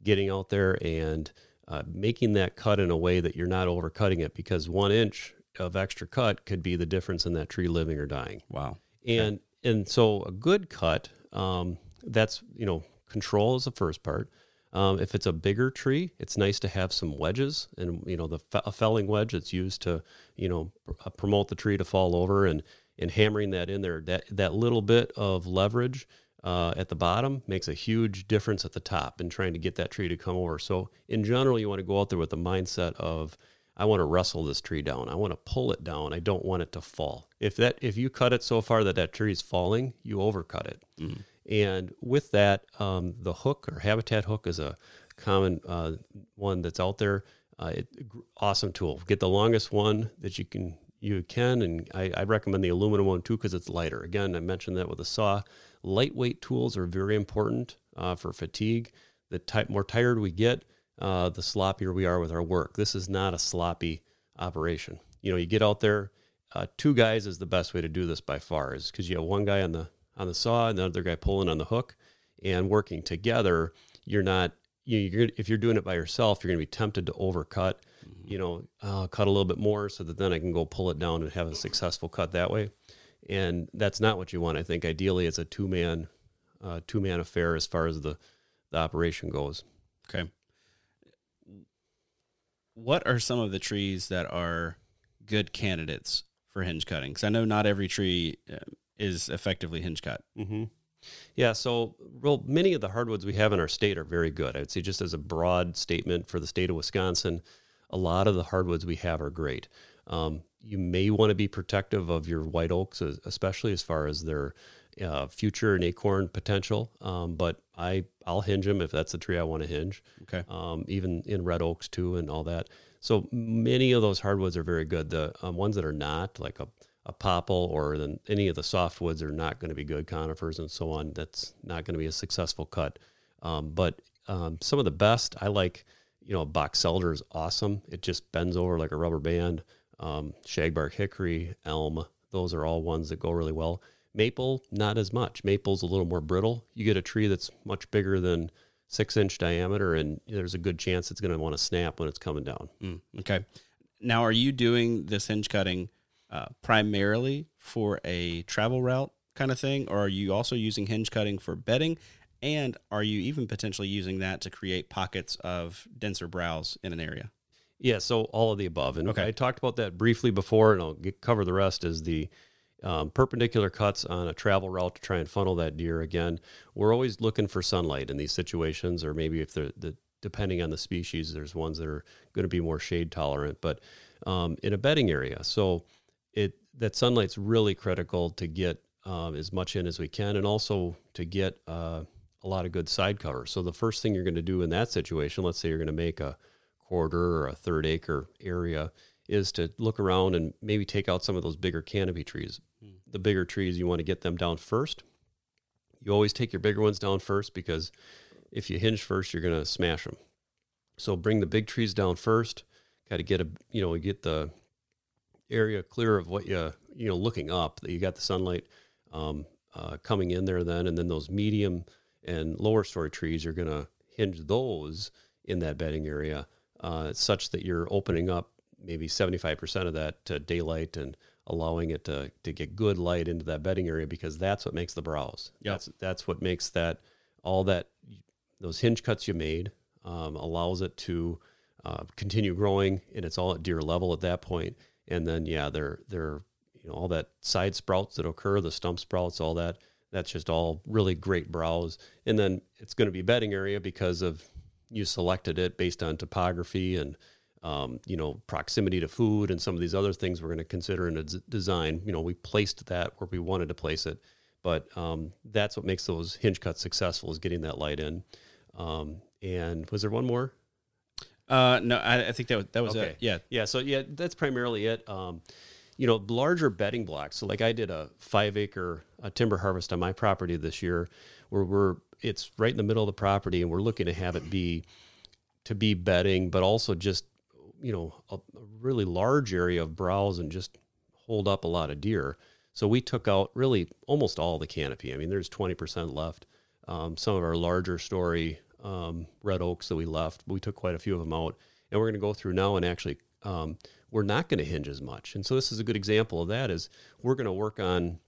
Getting out there and uh, making that cut in a way that you're not overcutting it because one inch of extra cut could be the difference in that tree living or dying. Wow. And and so a good cut, um, that's you know control is the first part. Um, if it's a bigger tree, it's nice to have some wedges, and you know the felling wedge that's used to you know pr- uh, promote the tree to fall over, and and hammering that in there. That that little bit of leverage uh, at the bottom makes a huge difference at the top in trying to get that tree to come over. So in general, you want to go out there with the mindset of I want to wrestle this tree down. I want to pull it down. I don't want it to fall. If that if you cut it so far that that tree is falling, you overcut it. And with that, um, the hook or habitat hook is a common uh, one that's out there. Uh, it, awesome tool. Get the longest one that you can you can, and I, I recommend the aluminum one too because it's lighter. Again, I mentioned that with a saw. Lightweight tools are very important uh, for fatigue. The type more tired we get, uh, the sloppier we are with our work. This is not a sloppy operation. You know, you get out there. Uh, two guys is the best way to do this by far, is because you have one guy on the on the saw and the other guy pulling on the hook, and working together. You're not. You, you're, if you're doing it by yourself, you're going to be tempted to overcut. You know, uh, cut a little bit more so that then I can go pull it down and have a successful cut that way. And that's not what you want. I think ideally it's a two man uh, two man affair as far as the the operation goes. Okay. What are some of the trees that are good candidates for hinge cutting? Because I know not every tree uh, is effectively hinge cut. Mm-hmm. Yeah, so well, many of the hardwoods we have in our state are very good. I would say just as a broad statement for the state of Wisconsin, a lot of the hardwoods we have are great. Um, you may want to be protective of your white oaks, especially as far as their uh, future and acorn potential. Um, but I I'll hinge them if that's the tree I want to hinge. Okay. Um, even in red oaks too, and all that. So many of those hardwoods are very good. The um, ones that are not, like a a popple or then any of the softwoods are not going to be good conifers and so on. That's not going to be a successful cut. Um, but um, some of the best I like, you know, box elder is awesome. It just bends over like a rubber band. Um, shagbark hickory, elm, those are all ones that go really well. Maple, not as much. Maple's a little more brittle. You get a tree that's much bigger than six inch diameter, and there's a good chance it's going to want to snap when it's coming down. Mm, okay. Now, are you doing this hinge cutting uh, primarily for a travel route kind of thing, or are you also using hinge cutting for bedding? And are you even potentially using that to create pockets of denser browse in an area? Yeah, so all of the above. And Okay. I talked about that briefly before, and I'll get, cover the rest is the um, perpendicular cuts on a travel route to try and funnel that deer. Again, we're always looking for sunlight in these situations, or maybe if they're the depending on the species, there's ones that are going to be more shade tolerant. But um, in a bedding area, so it that sunlight's really critical to get um, as much in as we can, and also to get uh, a lot of good side cover. So the first thing you're going to do in that situation, let's say you're going to make a quarter or a third acre area, is to look around and maybe take out some of those bigger canopy trees. The bigger trees, you want to get them down first. You always take your bigger ones down first because if you hinge first, you're going to smash them. So bring the big trees down first. Got to get a you know get the area clear of what you you know looking up that you got the sunlight um, uh, coming in there then, and then those medium and lower story trees you're going to hinge those in that bedding area uh, such that you're opening up maybe 75% of that to daylight and allowing it to, to get good light into that bedding area because that's what makes the browse. Yep. That's that's what makes that all that those hinge cuts you made um, allows it to uh, continue growing and it's all at deer level at that point. And then yeah, they're they're you know all that side sprouts that occur, the stump sprouts, all that That's just all really great browse. And then it's going to be bedding area because of you selected it based on topography and um, you know proximity to food and some of these other things we're going to consider in a d- design. You know, we placed that where we wanted to place it, but um, that's what makes those hinge cuts successful is getting that light in. Um, and was there one more? Uh, no, I, I think that was, that was Okay. it. Yeah. Yeah, so yeah, that's primarily it. Um, you know, larger bedding blocks. So like I did a five acre uh, timber harvest on my property this year, where we're it's right in the middle of the property, and we're looking to have it be to be bedding, but also just you know a, a really large area of browse and just hold up a lot of deer. So we took out really almost all the canopy. I mean, there's 20% left. Um, some of our larger story um, red oaks that we left, we took quite a few of them out, and we're going to go through now and actually um, we're not going to hinge as much. And so this is a good example of that. Is we're going to work on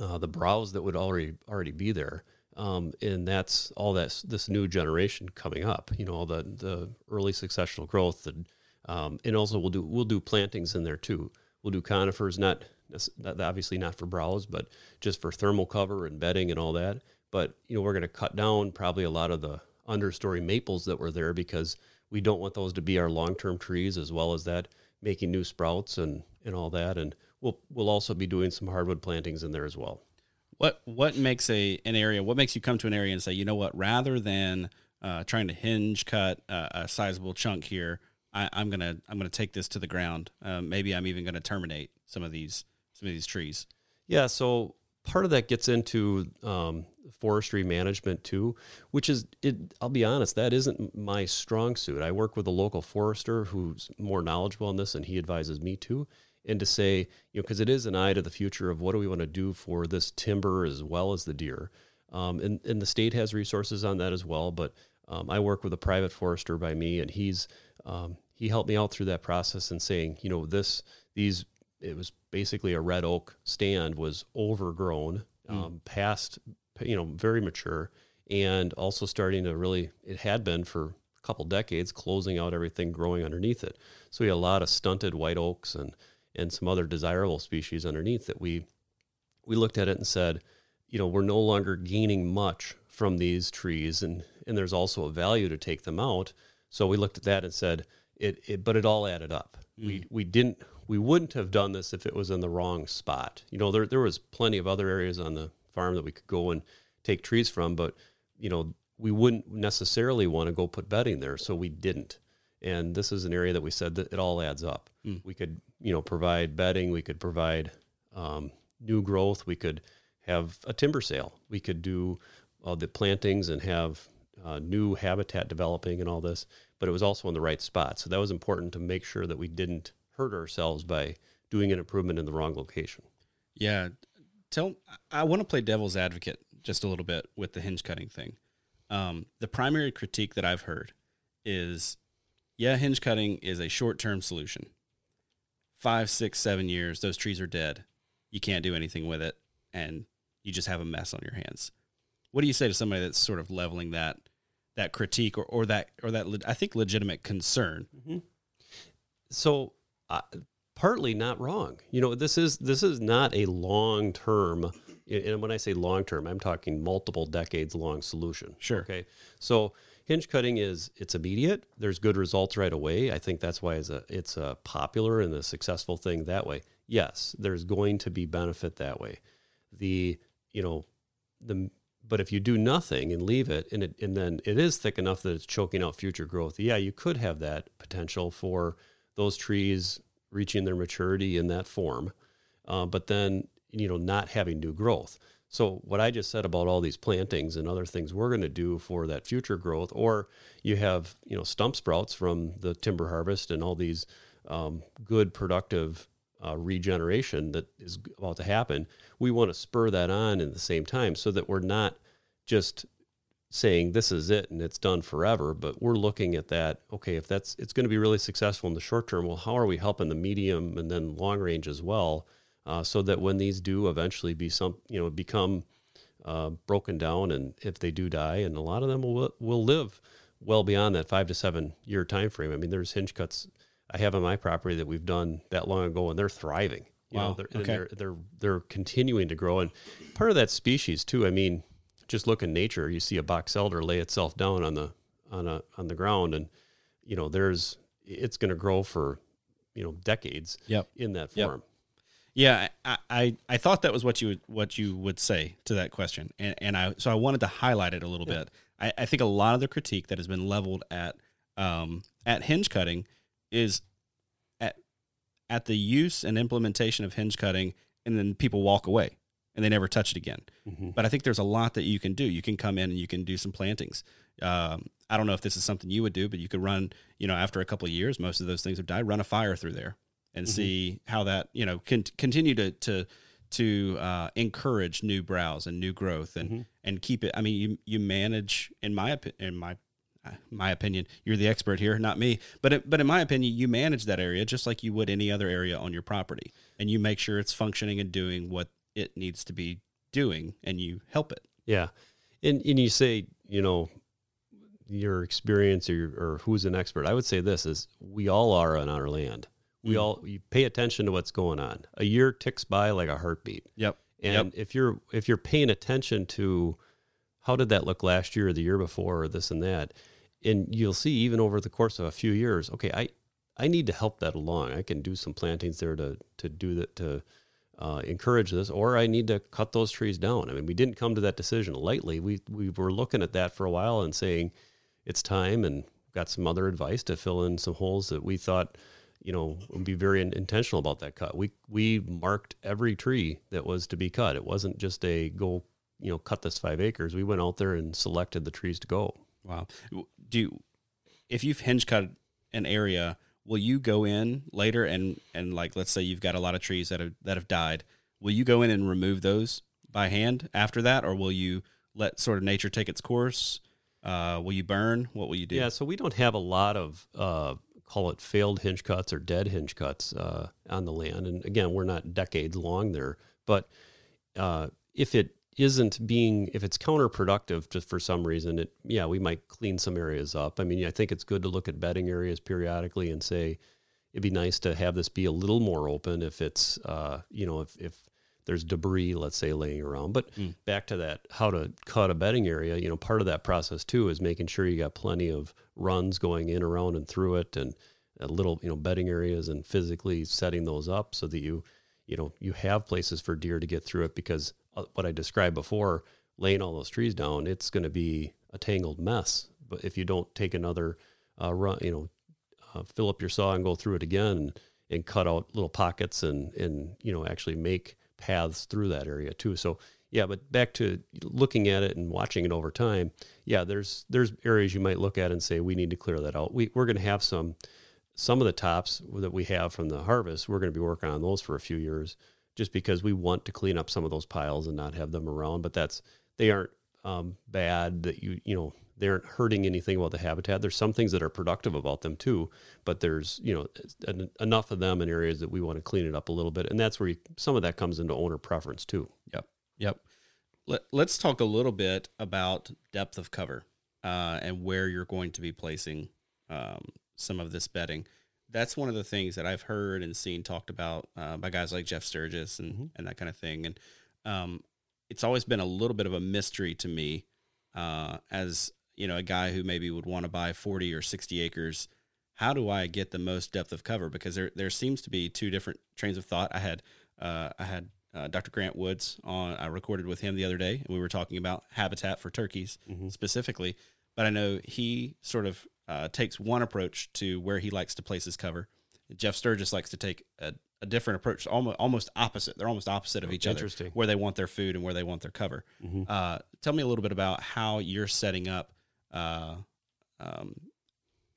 uh, the browse that would already already be there. Um, and that's all that's this new generation coming up. You know, all the the early successional growth, and um, and also we'll do we'll do plantings in there too. We'll do conifers, not not- obviously not for browse, but just for thermal cover and bedding and all that. But you know, we're going to cut down probably a lot of the understory maples that were there because we don't want those to be our long term trees, as well as that making new sprouts and and all that. And we'll we'll also be doing some hardwood plantings in there as well. What what makes a an area? What makes you come to an area and say, you know what? Rather than uh, trying to hinge cut uh, a sizable chunk here, I, I'm gonna I'm gonna take this to the ground. Uh, maybe I'm even gonna terminate some of these some of these trees. Yeah, so part of that gets into um, forestry management too, which is it. I'll be honest, that isn't my strong suit. I work with a local forester who's more knowledgeable on this, and he advises me too. And to say, you know, because it is an eye to the future of what do we want to do for this timber as well as the deer, um, and and the state has resources on that as well. But um, I work with a private forester by me, and he's um, he helped me out through that process and saying, you know, this these it was basically a red oak stand was overgrown, um, past you know very mature, and also starting to really it had been for a couple decades closing out everything growing underneath it. So we had a lot of stunted white oaks and and some other desirable species underneath that we we looked at it and said, you know, we're no longer gaining much from these trees, and and there's also a value to take them out. So we looked at that and said, it, it but it all added up. We we didn't we wouldn't have done this if it was in the wrong spot. You know, there there was plenty of other areas on the farm that we could go and take trees from, but you know, we wouldn't necessarily want to go put bedding there, so we didn't. And this is an area that we said that it all adds up. We could, you know, provide bedding, we could provide um, new growth, we could have a timber sale, we could do uh, the plantings and have uh, new habitat developing and all this. But it was also in the right spot, so that was important to make sure that we didn't hurt ourselves by doing an improvement in the wrong location. Yeah. Tell I want to play devil's advocate just a little bit with the hinge cutting thing. Um, the primary critique that I've heard is yeah, hinge cutting is a short term solution. Five, six, seven years, those trees are dead. You can't do anything with it, and you just have a mess on your hands. What do you say to somebody that's sort of leveling that that critique or, or that or that I think legitimate concern? so partly not wrong. You know this is this is not a long term and when i say long term i'm talking multiple decades long solution Sure. okay? So hinge cutting is it's immediate. There's good results right away. I think that's why it's a it's a popular and a successful thing that way. Yes there's going to be benefit that way. The you know the but if you do nothing and leave it and it and then it is thick enough that it's choking out future growth yeah you could have that potential for those trees reaching their maturity in that form uh, but then you know not having new growth. So what i just said about all these plantings and other things we're going to do for that future growth or you have you know stump sprouts from the timber harvest and all these um, good productive uh, regeneration that is about to happen we want to spur that on in the same time so that we're not just saying this is it and it's done forever but we're looking at that okay if that's it's going to be really successful in the short term well how are we helping the medium and then long range as well uh, so that when these do eventually be some you know become uh, broken down and if they do die and a lot of them will will live well beyond that five to seven year time frame i mean there's hinge cuts i have on my property that we've done that long ago and they're thriving You know, Wow. they're, and Okay. they're they're they're continuing to grow, and part of that species too. I mean, just look in nature. You see a box elder lay itself down on the on a on the ground, and you know, there's it's going to grow for you know decades Yep. in that Yep. form. Yeah, I, I, I thought that was what you would what you would say to that question, and and I so I wanted to highlight it a little bit. I, I think a lot of the critique that has been leveled at um, at hinge cutting is at at the use and implementation of hinge cutting, and then people walk away and they never touch it again. Mhm. But I think there's a lot that you can do. You can come in and you can do some plantings. Um, I don't know if this is something you would do, but you could run, you know, after a couple of years, most of those things have died. Run a fire through there and see how that, you know, can continue to to to uh, encourage new browse and new growth and and keep it. I mean, you you manage, in my in my my opinion, you're the expert here, not me. But it, but in my opinion, you manage that area just like you would any other area on your property, and you make sure it's functioning and doing what it needs to be doing, and you help it. Yeah, and and you say you know your experience or, or who's an expert. I would say this is we all are on our land. We Mm. all you pay attention to what's going on. A year ticks by like a heartbeat. Yep. And if you're if you're paying attention to how did that look last year or the year before or this and that, and you'll see even over the course of a few years, okay, I I need to help that along. I can do some plantings there to to do that to uh, encourage this, or I need to cut those trees down. I mean, we didn't come to that decision lightly. We we were looking at that for a while and saying it's time, and got some other advice to fill in some holes that we thought you know, and be very intentional about that cut. We we marked every tree that was to be cut. It wasn't just a go, you know, cut this five acres. We went out there and selected the trees to go. Wow. Do you, if you've hinge cut an area, will you go in later and and like let's say you've got a lot of trees that have that have died, will you go in and remove those by hand after that, or will you let sort of nature take its course? Uh, will you burn? What will you do? Yeah, so we don't have a lot of uh, call it failed hinge cuts or dead hinge cuts uh, on the land. And again, we're not decades long there, but uh, if it isn't being if it's counterproductive just for some reason it yeah we might clean some areas up. I mean i think it's good to look at bedding areas periodically and say it'd be nice to have this be a little more open if it's uh, you know if, if there's debris let's say laying around. But back to that how to cut a bedding area you know part of that process too is making sure you got plenty of runs going in around and through it and uh, little you know bedding areas and physically setting those up so that you you know you have places for deer to get through it because what I described before, laying all those trees down, it's going to be a tangled mess. But if you don't take another uh, run, you know, uh, fill up your saw and go through it again and, and cut out little pockets and and you know actually make paths through that area too. So yeah, but back to looking at it and watching it over time. Yeah, there's there's areas you might look at and say we need to clear that out. We we're going to have some some of the tops that we have from the harvest. We're going to be working on those for a few years just because we want to clean up some of those piles and not have them around. But that's they aren't um, bad that you you know they aren't hurting anything about the habitat. There's some things that are productive about them too, but there's you know en- enough of them in areas that we want to clean it up a little bit, and that's where you, some of that comes into owner preference too. Yep. Yep. Let, let's talk a little bit about depth of cover uh, and where you're going to be placing um, some of this bedding. That's one of the things that I've heard and seen talked about uh, by guys like Jeff Sturgis and, and that kind of thing. And um, it's always been a little bit of a mystery to me uh, as you know a guy who maybe would want to buy 40 or 60 acres. How do I get the most depth of cover? Because there there seems to be two different trains of thought. I had uh, I had uh, Dr. Grant Woods on. I recorded with him the other day, and we were talking about habitat for turkeys specifically. But I know he sort of uh, takes one approach to where he likes to place his cover. Jeff Sturgis likes to take a, a different approach, almost almost opposite. They're almost opposite of each other. Interesting. Where they want their food and where they want their cover. Uh, tell me a little bit about how you're setting up. Uh, um,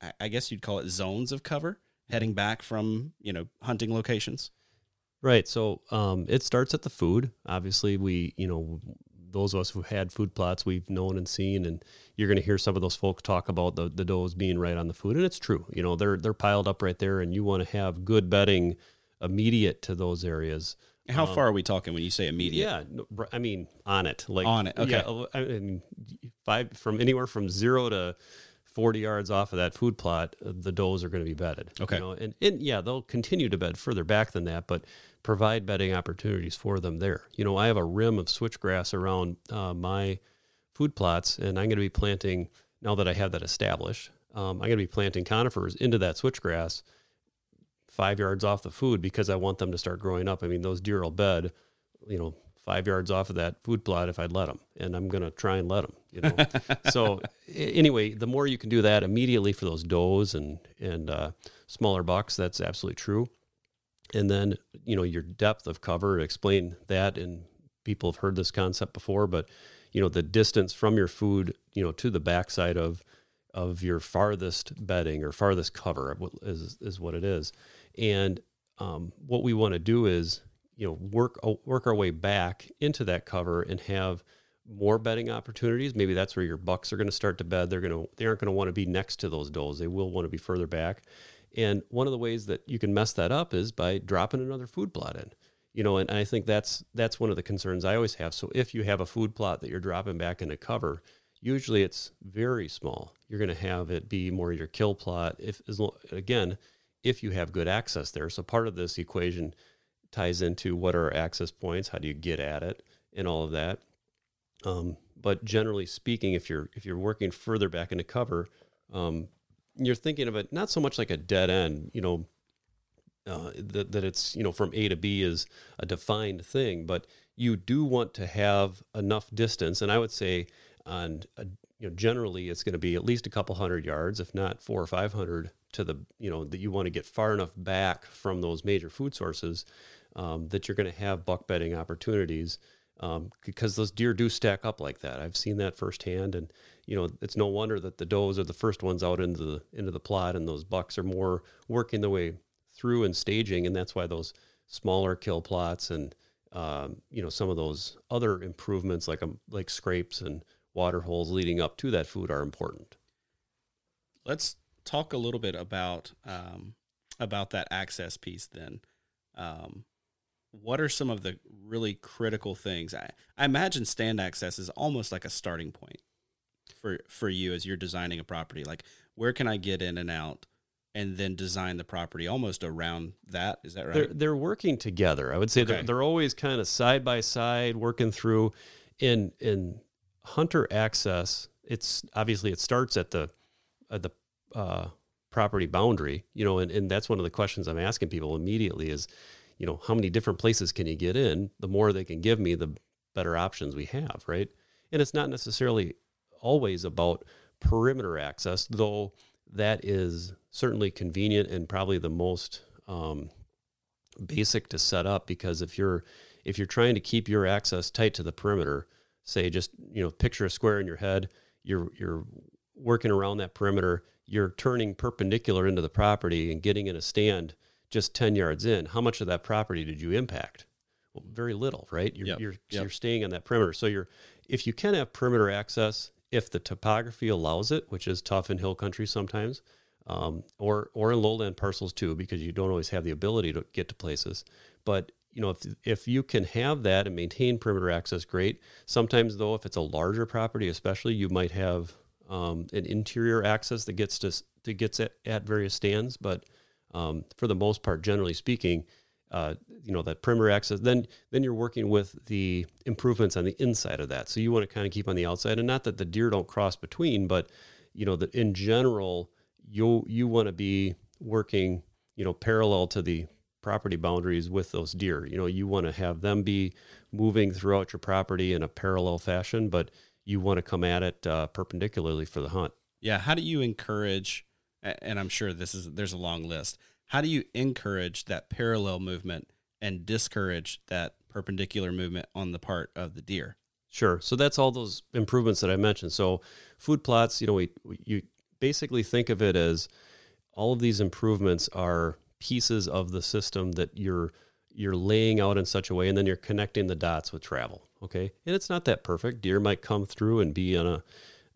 I, I guess you'd call it zones of cover, heading back from you know hunting locations. Right. So um, it starts at the food. Obviously, we, you know, those of us who had food plots, we've known and seen, and you're going to hear some of those folks talk about the, the does being right on the food, and it's true. You know, they're they're piled up right there, and you want to have good bedding immediate to those areas. How um, far are we talking when you say immediate? Yeah, I mean on it, like On it, okay. Yeah, I mean five from anywhere from zero to 40 yards off of that food plot, uh, the does are going to be bedded. Okay. You know, and, and yeah, they'll continue to bed further back than that, but provide bedding opportunities for them there. You know, I have a rim of switchgrass around uh, my food plots, and I'm going to be planting, now that I have that established, um, I'm going to be planting conifers into that switchgrass five yards off the food because I want them to start growing up. I mean, those deer will bed, you know, five yards off of that food plot if I'd let them, and I'm going to try and let them. You know, so anyway, the more you can do that immediately for those does and and uh, smaller bucks, that's absolutely true. And then you know your depth of cover. Explain that, and people have heard this concept before, but you know the distance from your food, you know, to the backside of of your farthest bedding or farthest cover is is what it is. And um, what we want to do is you know work uh, work our way back into that cover and have more bedding opportunities. Maybe that's where your bucks are going to start to bed. They're going to they aren't going to want to be next to those does. They will want to be further back. And one of the ways that you can mess that up is by dropping another food plot in. You know, and I think that's that's one of the concerns I always have. So if you have a food plot that you're dropping back into cover, usually it's very small. You're going to have it be more your kill plot if as long, again, if you have good access there. So part of this equation ties into what are access points, how do you get at it, and all of that. Um, but generally speaking, if you're if you're working further back into cover, um, you're thinking of it not so much like a dead end, you know, uh, that that it's you know from A to B is a defined thing, but you do want to have enough distance, and I would say on a, you know generally it's going to be at least a couple hundred yards, if not four or five hundred to the you know that you want to get far enough back from those major food sources um, that you're going to have buck bedding opportunities um, because those deer do stack up like that. I've seen that firsthand, and you know it's no wonder that the does are the first ones out into the into the plot, and those bucks are more working their way through and staging, and that's why those smaller kill plots and um, you know some of those other improvements like um, like scrapes and water holes leading up to that food are important. Let's talk a little bit about um, about that access piece then. Um, what are some of the really critical things? I, I imagine stand access is almost like a starting point for for you as you're designing a property. Like where can I get in and out? and then design the property almost around that. Is that right? They're, they're working together. I would say okay. they're, they're always kind of side by side working through. In in hunter access, it's obviously it starts at the at the uh, property boundary, you know, and, and that's one of the questions I'm asking people immediately is, you know, how many different places can you get in? The more they can give me, the better options we have, right? And it's not necessarily always about perimeter access, though that is certainly convenient and probably the most um, basic to set up because if you're if you're trying to keep your access tight to the perimeter, say just you know picture a square in your head, you're you're working around that perimeter, you're turning perpendicular into the property and getting in a stand just 10 yards in. How much of that property did you impact? Well, very little, right? You're yep. you're yep. you're staying on that perimeter. So you're if you can have perimeter access, if the topography allows it, which is tough in hill country sometimes, um, or or in lowland parcels too, because you don't always have the ability to get to places. But you know, if if you can have that and maintain perimeter access, great. Sometimes though, if it's a larger property, especially, you might have um, an interior access that gets to, to gets at, at various stands. But um, for the most part, generally speaking, uh, you know that perimeter access. Then then you're working with the improvements on the inside of that. So you want to kind of keep on the outside, and not that the deer don't cross between, but you know that in general you you want to be working you know parallel to the property boundaries with those deer. You know you want to have them be moving throughout your property in a parallel fashion, but you want to come at it uh, perpendicularly for the hunt. Yeah. How do you encourage? And I'm sure this is there's a long list. How do you encourage that parallel movement and discourage that perpendicular movement on the part of the deer? Sure. So that's all those improvements that I mentioned. So food plots, you know, we, we you basically think of it as all of these improvements are pieces of the system that you're you're laying out in such a way and then you're connecting the dots with travel okay and it's not that perfect deer might come through and be on a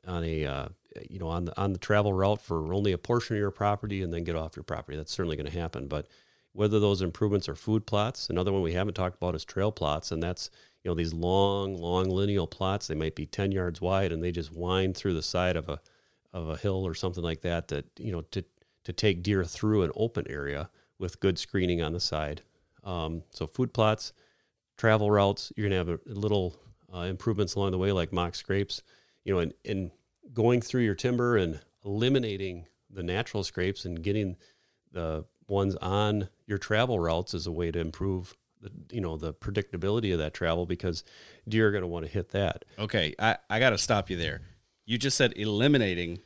on a uh, you know on the on the travel route for only a portion of your property and then get off your property that's certainly going to happen but whether those improvements are food plots another one we haven't talked about is trail plots and that's you know these long long lineal plots they might be 10 yards wide and they just wind through the side of a of a hill or something like that that you know to to take deer through an open area with good screening on the side. Um, so food plots, travel routes, you're gonna have a little uh, improvements along the way, like mock scrapes. You know, and, and going through your timber and eliminating the natural scrapes and getting the ones on your travel routes is a way to improve the you know the predictability of that travel because deer are going to want to hit that. Okay, I, I got to stop you there. You just said eliminating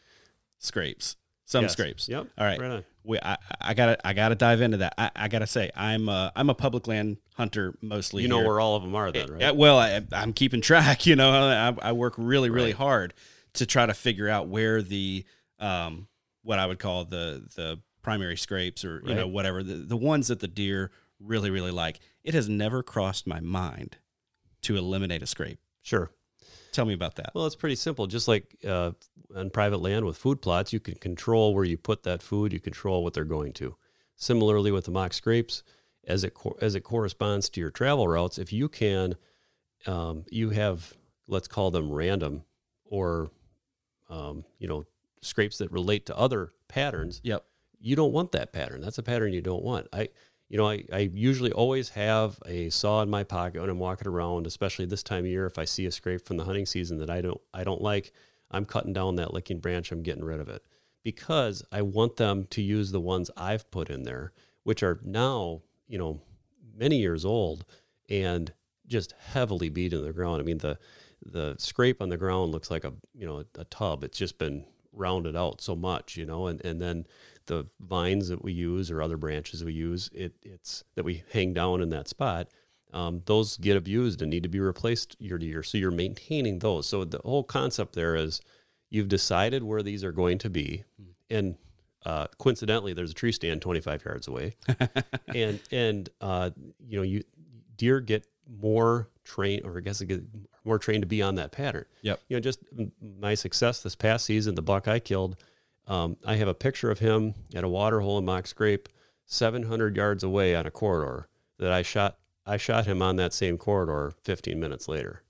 scrapes, some Yes. scrapes. Yep. All right. Right. We, I, I gotta I gotta dive into that. I, I gotta say I'm a, I'm a public land hunter mostly. You know here. where all of them are then, eh, right? Yeah, well, I, I'm keeping track. You know, I, I work really, really Right. hard to try to figure out where the, um, what I would call the the primary scrapes or you know whatever the the ones that the deer really, really like. It has never crossed my mind to eliminate a scrape. Sure. Tell me about that. Well, it's pretty simple. Just like uh, on private land with food plots, you can control where you put that food. You control what they're going to. Similarly, with the mock scrapes, as it co- as it corresponds to your travel routes, if you can, um, you have let's call them random or um, you know scrapes that relate to other patterns. Yep. You don't want that pattern. That's a pattern you don't want. I you know, I, I usually always have a saw in my pocket when I'm walking around, especially this time of year. If I see a scrape from the hunting season that I don't I don't like, I'm cutting down that licking branch. I'm getting rid of it because I want them to use the ones I've put in there, which are now you know many years old and just heavily beat into the ground. I mean the the scrape on the ground looks like a you know a tub. It's just been rounded out so much, you know, and and then the vines that we use or other branches we use, it it's that we hang down in that spot. Um, those get abused and need to be replaced year to year. So you're maintaining those. So the whole concept there is you've decided where these are going to be, and uh, coincidentally, there's a tree stand 25 yards away, and and uh, you know you deer get more trained, or I guess it get more trained to be on that pattern. Yep. You know, just my success this past season, the buck I killed. Um, I have a picture of him at a water hole in Mock Scrape, 700 yards away on a corridor that I shot. I shot him on that same corridor 15 minutes later.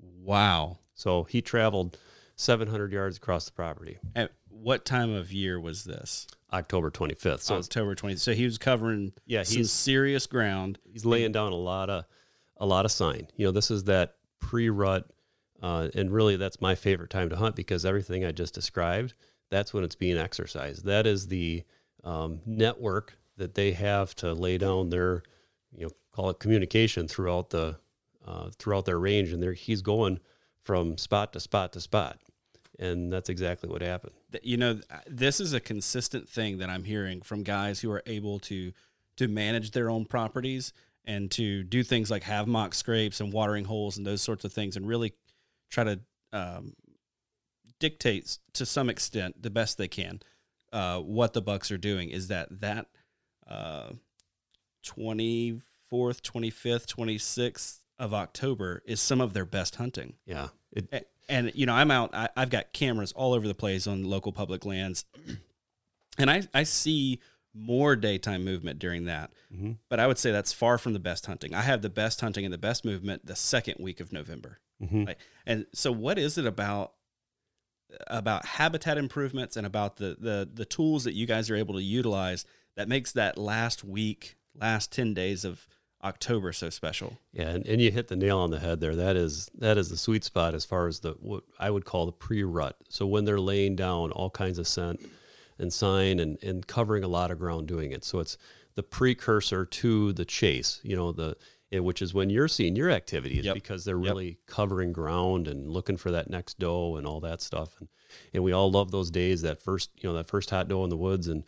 Wow. So he traveled 700 yards across the property. At what time of year was this? October 25th. So October 20th. So he was covering Yeah, some he's- serious ground. he's laying down a lot of a lot of sign. You know, this is that pre-rut, uh, and really that's my favorite time to hunt because everything I just described, that's when it's being exercised. That is the um, network that they have to lay down their, you know, call it communication throughout the uh, throughout their range, and he's going from spot to spot to spot, and that's exactly what happened. You know, this is a consistent thing that I'm hearing from guys who are able to to manage their own properties and to do things like have mock scrapes and watering holes and those sorts of things, and really try to um, dictate to some extent the best they can uh, what the Bucks are doing. Is that that twenty fourth, twenty fifth, twenty sixth of October is some of their best hunting. Yeah, it, A- and you know i'm out I, i've got cameras all over the place on local public lands and i i see more daytime movement during that Mhm. but i would say that's far from the best hunting i have the best hunting and the best movement the second week of november Mhm. Like, and so what is it about about habitat improvements and about the the the tools that you guys are able to utilize that makes that last week last 10 days of october so special Yeah, and, and you hit the nail on the head there. That is that is the sweet spot as far as the what I would call the pre-rut. So when they're laying down all kinds of scent and sign and, and covering a lot of ground doing it. So it's the precursor to the chase, you know, the eh, which is when you're seeing your activities Yep. because they're Yep. really covering ground and looking for that next doe and all that stuff. And and we all love those days, that first, you know, that first hot doe in the woods and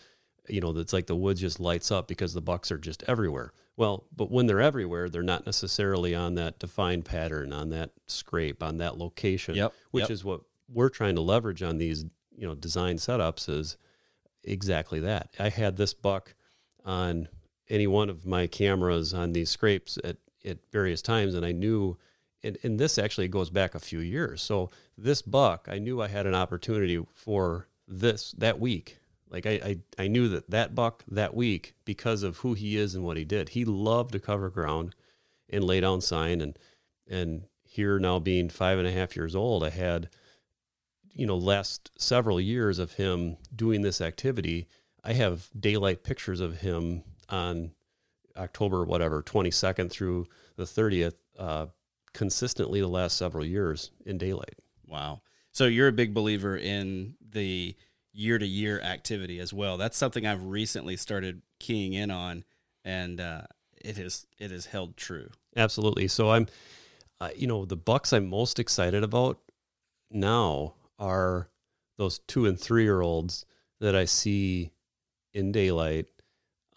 you know, it's like the woods just lights up because the bucks are just everywhere. Well, but when they're everywhere, they're not necessarily on that defined pattern, on that scrape, on that location. Yep, Which yep. is what we're trying to leverage on these, you know, design setups is exactly that. I had this buck on any one of my cameras on these scrapes at, at various times, and I knew and, and this actually goes back a few years. So this buck, I knew I had an opportunity for this that week. Like I, I, I knew that that buck that week because of who he is and what he did. He loved to cover ground and lay down sign and and here now being five and a half years old, I had you know, last several years of him doing this activity, I have daylight pictures of him on October, whatever, 22nd through the 30th, uh, consistently the last several years in daylight. Wow. So you're a big believer in the year to year activity as well. That's something I've recently started keying in on, and uh, it has held true. Absolutely. So I'm, uh, you know, the bucks I'm most excited about now are those two and three year olds that I see in daylight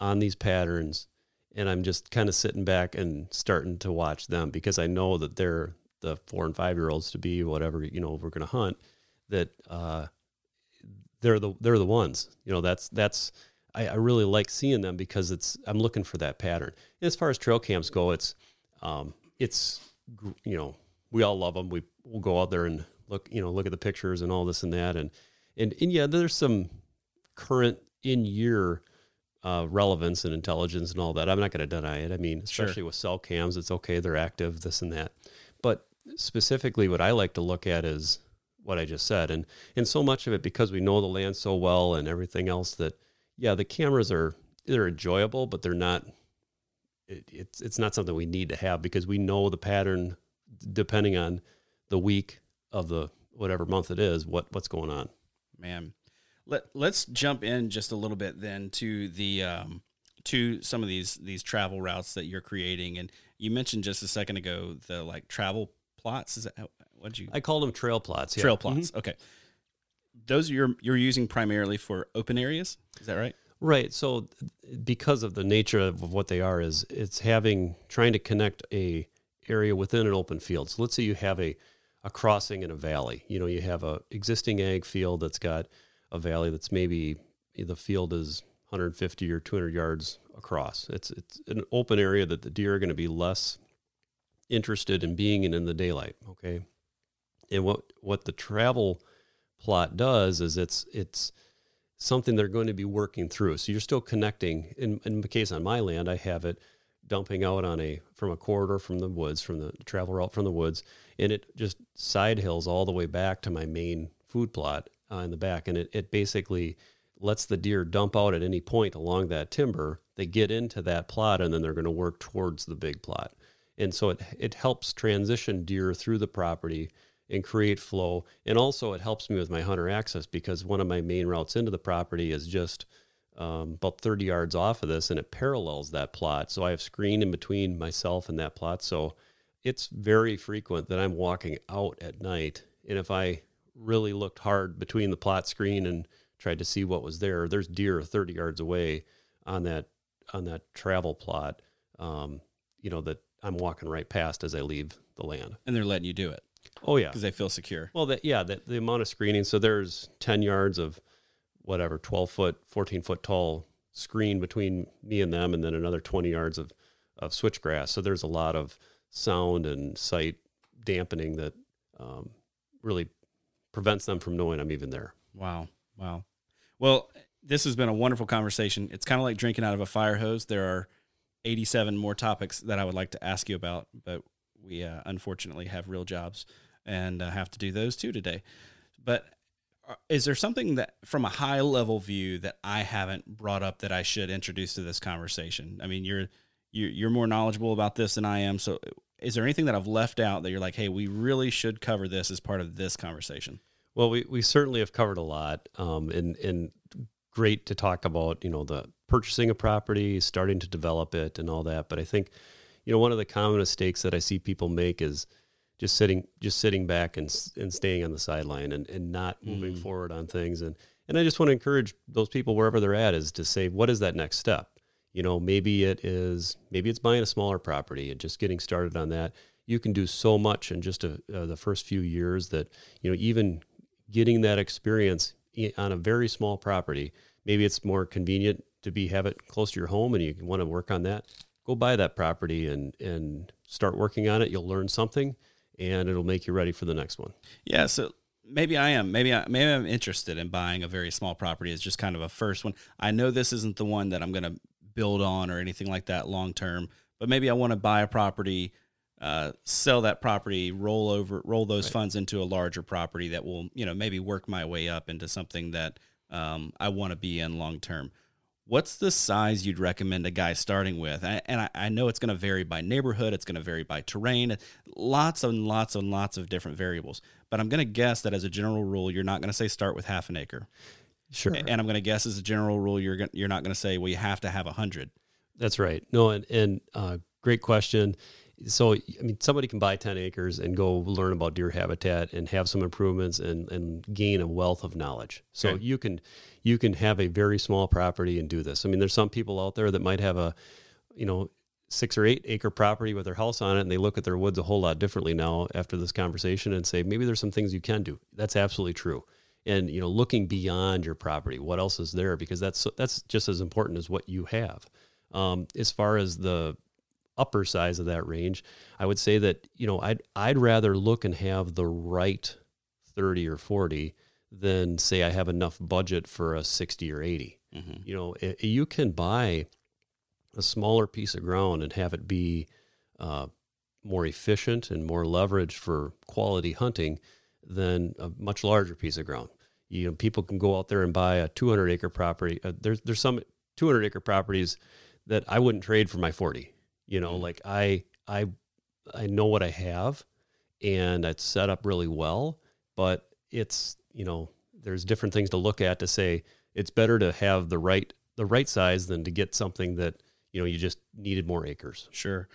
on these patterns and I'm just kind of sitting back and starting to watch them because I know that they're the four and five year olds to be whatever you know we're going to hunt that uh, they're the they're the ones you know that's that's I, I, really like seeing them because it's I'm looking for that pattern. And as far as trail cams go, it's um, it's you know we all love them. We will go out there and look you know look at the pictures and all this and that and and and yeah, there's some current in year uh, relevance and intelligence and all that. I'm not going to deny it. I mean, especially sure. with cell cams, it's okay, they're active, this and that. But specifically, what I like to look at is what I just said, and and so much of it because we know the land so well and everything else that yeah, the cameras are they're enjoyable, but they're not. It, it's it's not something we need to have because we know the pattern depending on the week of the whatever month it is what what's going on. Man, let let's jump in just a little bit then to the um, to some of these these travel routes that you're creating, and you mentioned just a second ago the like travel plots. Is that what you? I called them trail plots. Yeah. Trail plots. Mm-hmm. Okay, those you're you're using primarily for open areas. Is that right? Right. So because of the nature of what they are, is it's having trying to connect a area within an open field. So let's say you have a a crossing in a valley. You know, you have a existing ag field that's got a valley that's maybe the field is 150 or 200 yards across. It's it's an open area that the deer are going to be less interested in being in in the daylight. Okay, and what what the travel plot does is it's it's something they're going to be working through. So you're still connecting. In in the case on my land, I have it dumping out on a from a corridor from the woods, from the travel route from the woods, and it just side hills all the way back to my main food plot uh, in the back, and it, it basically lets the deer dump out at any point along that timber. They get into that plot, and then they're going to work towards the big plot. And so it it helps transition deer through the property and create flow. And also it helps me with my hunter access because one of my main routes into the property is just um, about 30 yards off of this and it parallels that plot. So I have screen in between myself and that plot. So it's very frequent that I'm walking out at night. And if I really looked hard between the plot screen and tried to see what was there. There's deer 30 yards away on that on that travel plot. Um, you know that I'm walking right past as I leave the land, and they're letting you do it. Oh yeah, because they feel secure. Well, that yeah, that the amount of screening. So there's 10 yards of whatever 12 foot, 14 foot tall screen between me and them, and then another 20 yards of of switchgrass. So there's a lot of sound and sight dampening that um, really prevents them from knowing I'm even there. Wow. Wow. Well, this has been a wonderful conversation. It's kind of like drinking out of a fire hose. There are 87 more topics that I would like to ask you about, but we uh, unfortunately have real jobs and uh, have to do those too today. But is there something that, from a high level view, that I haven't brought up that I should introduce to this conversation? I mean, you're you're more knowledgeable about this than I am. So, is there anything that I've left out that you're like, hey, we really should cover this as part of this conversation? Well, we, we certainly have covered a lot, um, and and great to talk about you know the purchasing a property, starting to develop it, and all that. But I think you know one of the common mistakes that I see people make is just sitting just sitting back and and staying on the sideline and, and not moving mm. forward on things. And and I just want to encourage those people wherever they're at is to say what is that next step. You know, maybe it is maybe it's buying a smaller property and just getting started on that. You can do so much in just a, uh, the first few years that you know even getting that experience on a very small property. Maybe it's more convenient to be have it close to your home and you want to work on that. Go buy that property and and start working on it. You'll learn something and it'll make you ready for the next one. Yeah, so maybe I am. Maybe I maybe I'm interested in buying a very small property as just kind of a first one. I know this isn't the one that I'm going to build on or anything like that long term, but maybe I want to buy a property uh, sell that property, roll over, roll those right. funds into a larger property that will, you know, maybe work my way up into something that um, I want to be in long term. What's the size you'd recommend a guy starting with? I, and I, I, know it's going to vary by neighborhood, it's going to vary by terrain, lots and lots and lots of different variables. But I'm going to guess that as a general rule, you're not going to say start with half an acre. Sure. And I'm going to guess as a general rule, you're going, you're not going to say, well, you have to have a hundred. That's right. No, and, and uh, great question so I mean, somebody can buy ten acres and go learn about deer habitat and have some improvements and, and gain a wealth of knowledge. So okay. you can you can have a very small property and do this. I mean, there's some people out there that might have a, you know, six or eight acre property with their house on it, and they look at their woods a whole lot differently now after this conversation and say maybe there's some things you can do. That's absolutely true. And you know, looking beyond your property, what else is there? Because that's that's just as important as what you have. Um, as far as the upper size of that range, I would say that you know I'd I'd rather look and have the right 30 or 40 than say I have enough budget for a 60 or 80. Mm-hmm. You know, it, you can buy a smaller piece of ground and have it be uh, more efficient and more leveraged for quality hunting than a much larger piece of ground. You know, people can go out there and buy a 200 acre property. Uh, there's there's some 200 acre properties that I wouldn't trade for my 40. You know, mm-hmm. like I I I know what I have and it's set up really well, but it's, you know, there's different things to look at to say it's better to have the right the right size than to get something that you know you just needed more acres. Sure.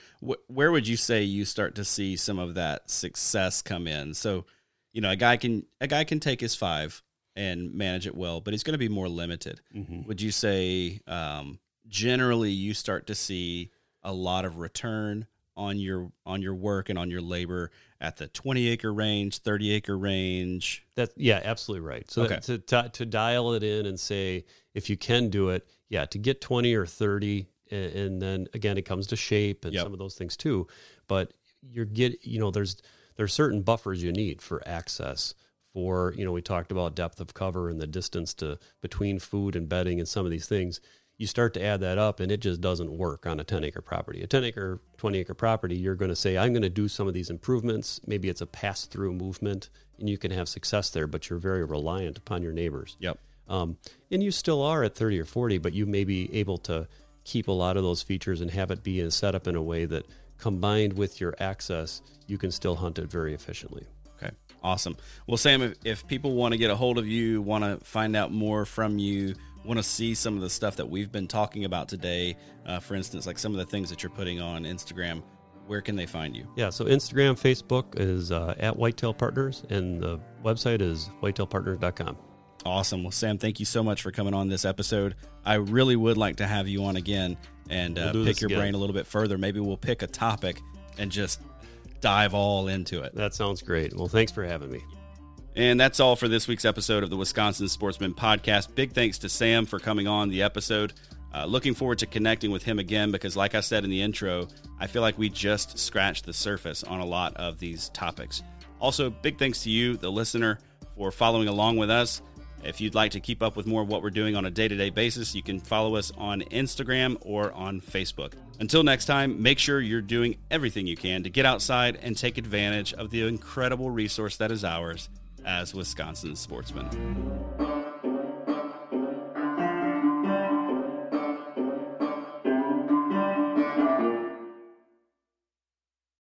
where would you say you start to see some of that success come in? So, you know, a guy can a guy can take his five and manage it well, but he's going to be more limited. Mm-hmm. Would you say um, generally you start to see a lot of return on your on your work and on your labor at the 20 acre range 30 acre range that yeah absolutely right so okay. to, to, to dial it in and say if you can do it yeah to get 20 or 30 and, and then again it comes to shape and yep. some of those things too but you're get you know there's there's certain buffers you need for access for you know we talked about depth of cover and the distance to between food and bedding and some of these things you start to add that up and it just doesn't work on a 10 acre property. A 10 acre, 20 acre property, you're going to say, I'm going to do some of these improvements. Maybe it's a pass through movement and you can have success there, but you're very reliant upon your neighbors. Yep. Um, and you still are at 30 or 40, but you may be able to keep a lot of those features and have it be set up in a way that combined with your access, you can still hunt it very efficiently. Okay. Awesome. Well, Sam, if, if people want to get a hold of you, want to find out more from you, want to see some of the stuff that we've been talking about today, uh, for instance, like some of the things that you're putting on Instagram, where can they find you? Yeah, so Instagram, Facebook is uh, at Whitetail Partners, and the website is whitetailpartners.com. Awesome. Well, Sam, thank you so much for coming on this episode. I really would like to have you on again and uh, we'll pick your again. brain a little bit further. Maybe we'll pick a topic and just dive all into it. That sounds great. Well, thanks for having me. And that's all for this week's episode of the Wisconsin Sportsman Podcast. Big thanks to Sam for coming on the episode. Uh, looking forward to connecting with him again because, like I said in the intro, I feel like we just scratched the surface on a lot of these topics. Also, big thanks to you, the listener, for following along with us. If you'd like to keep up with more of what we're doing on a day to day basis, you can follow us on Instagram or on Facebook. Until next time, make sure you're doing everything you can to get outside and take advantage of the incredible resource that is ours as Wisconsin sportsmen.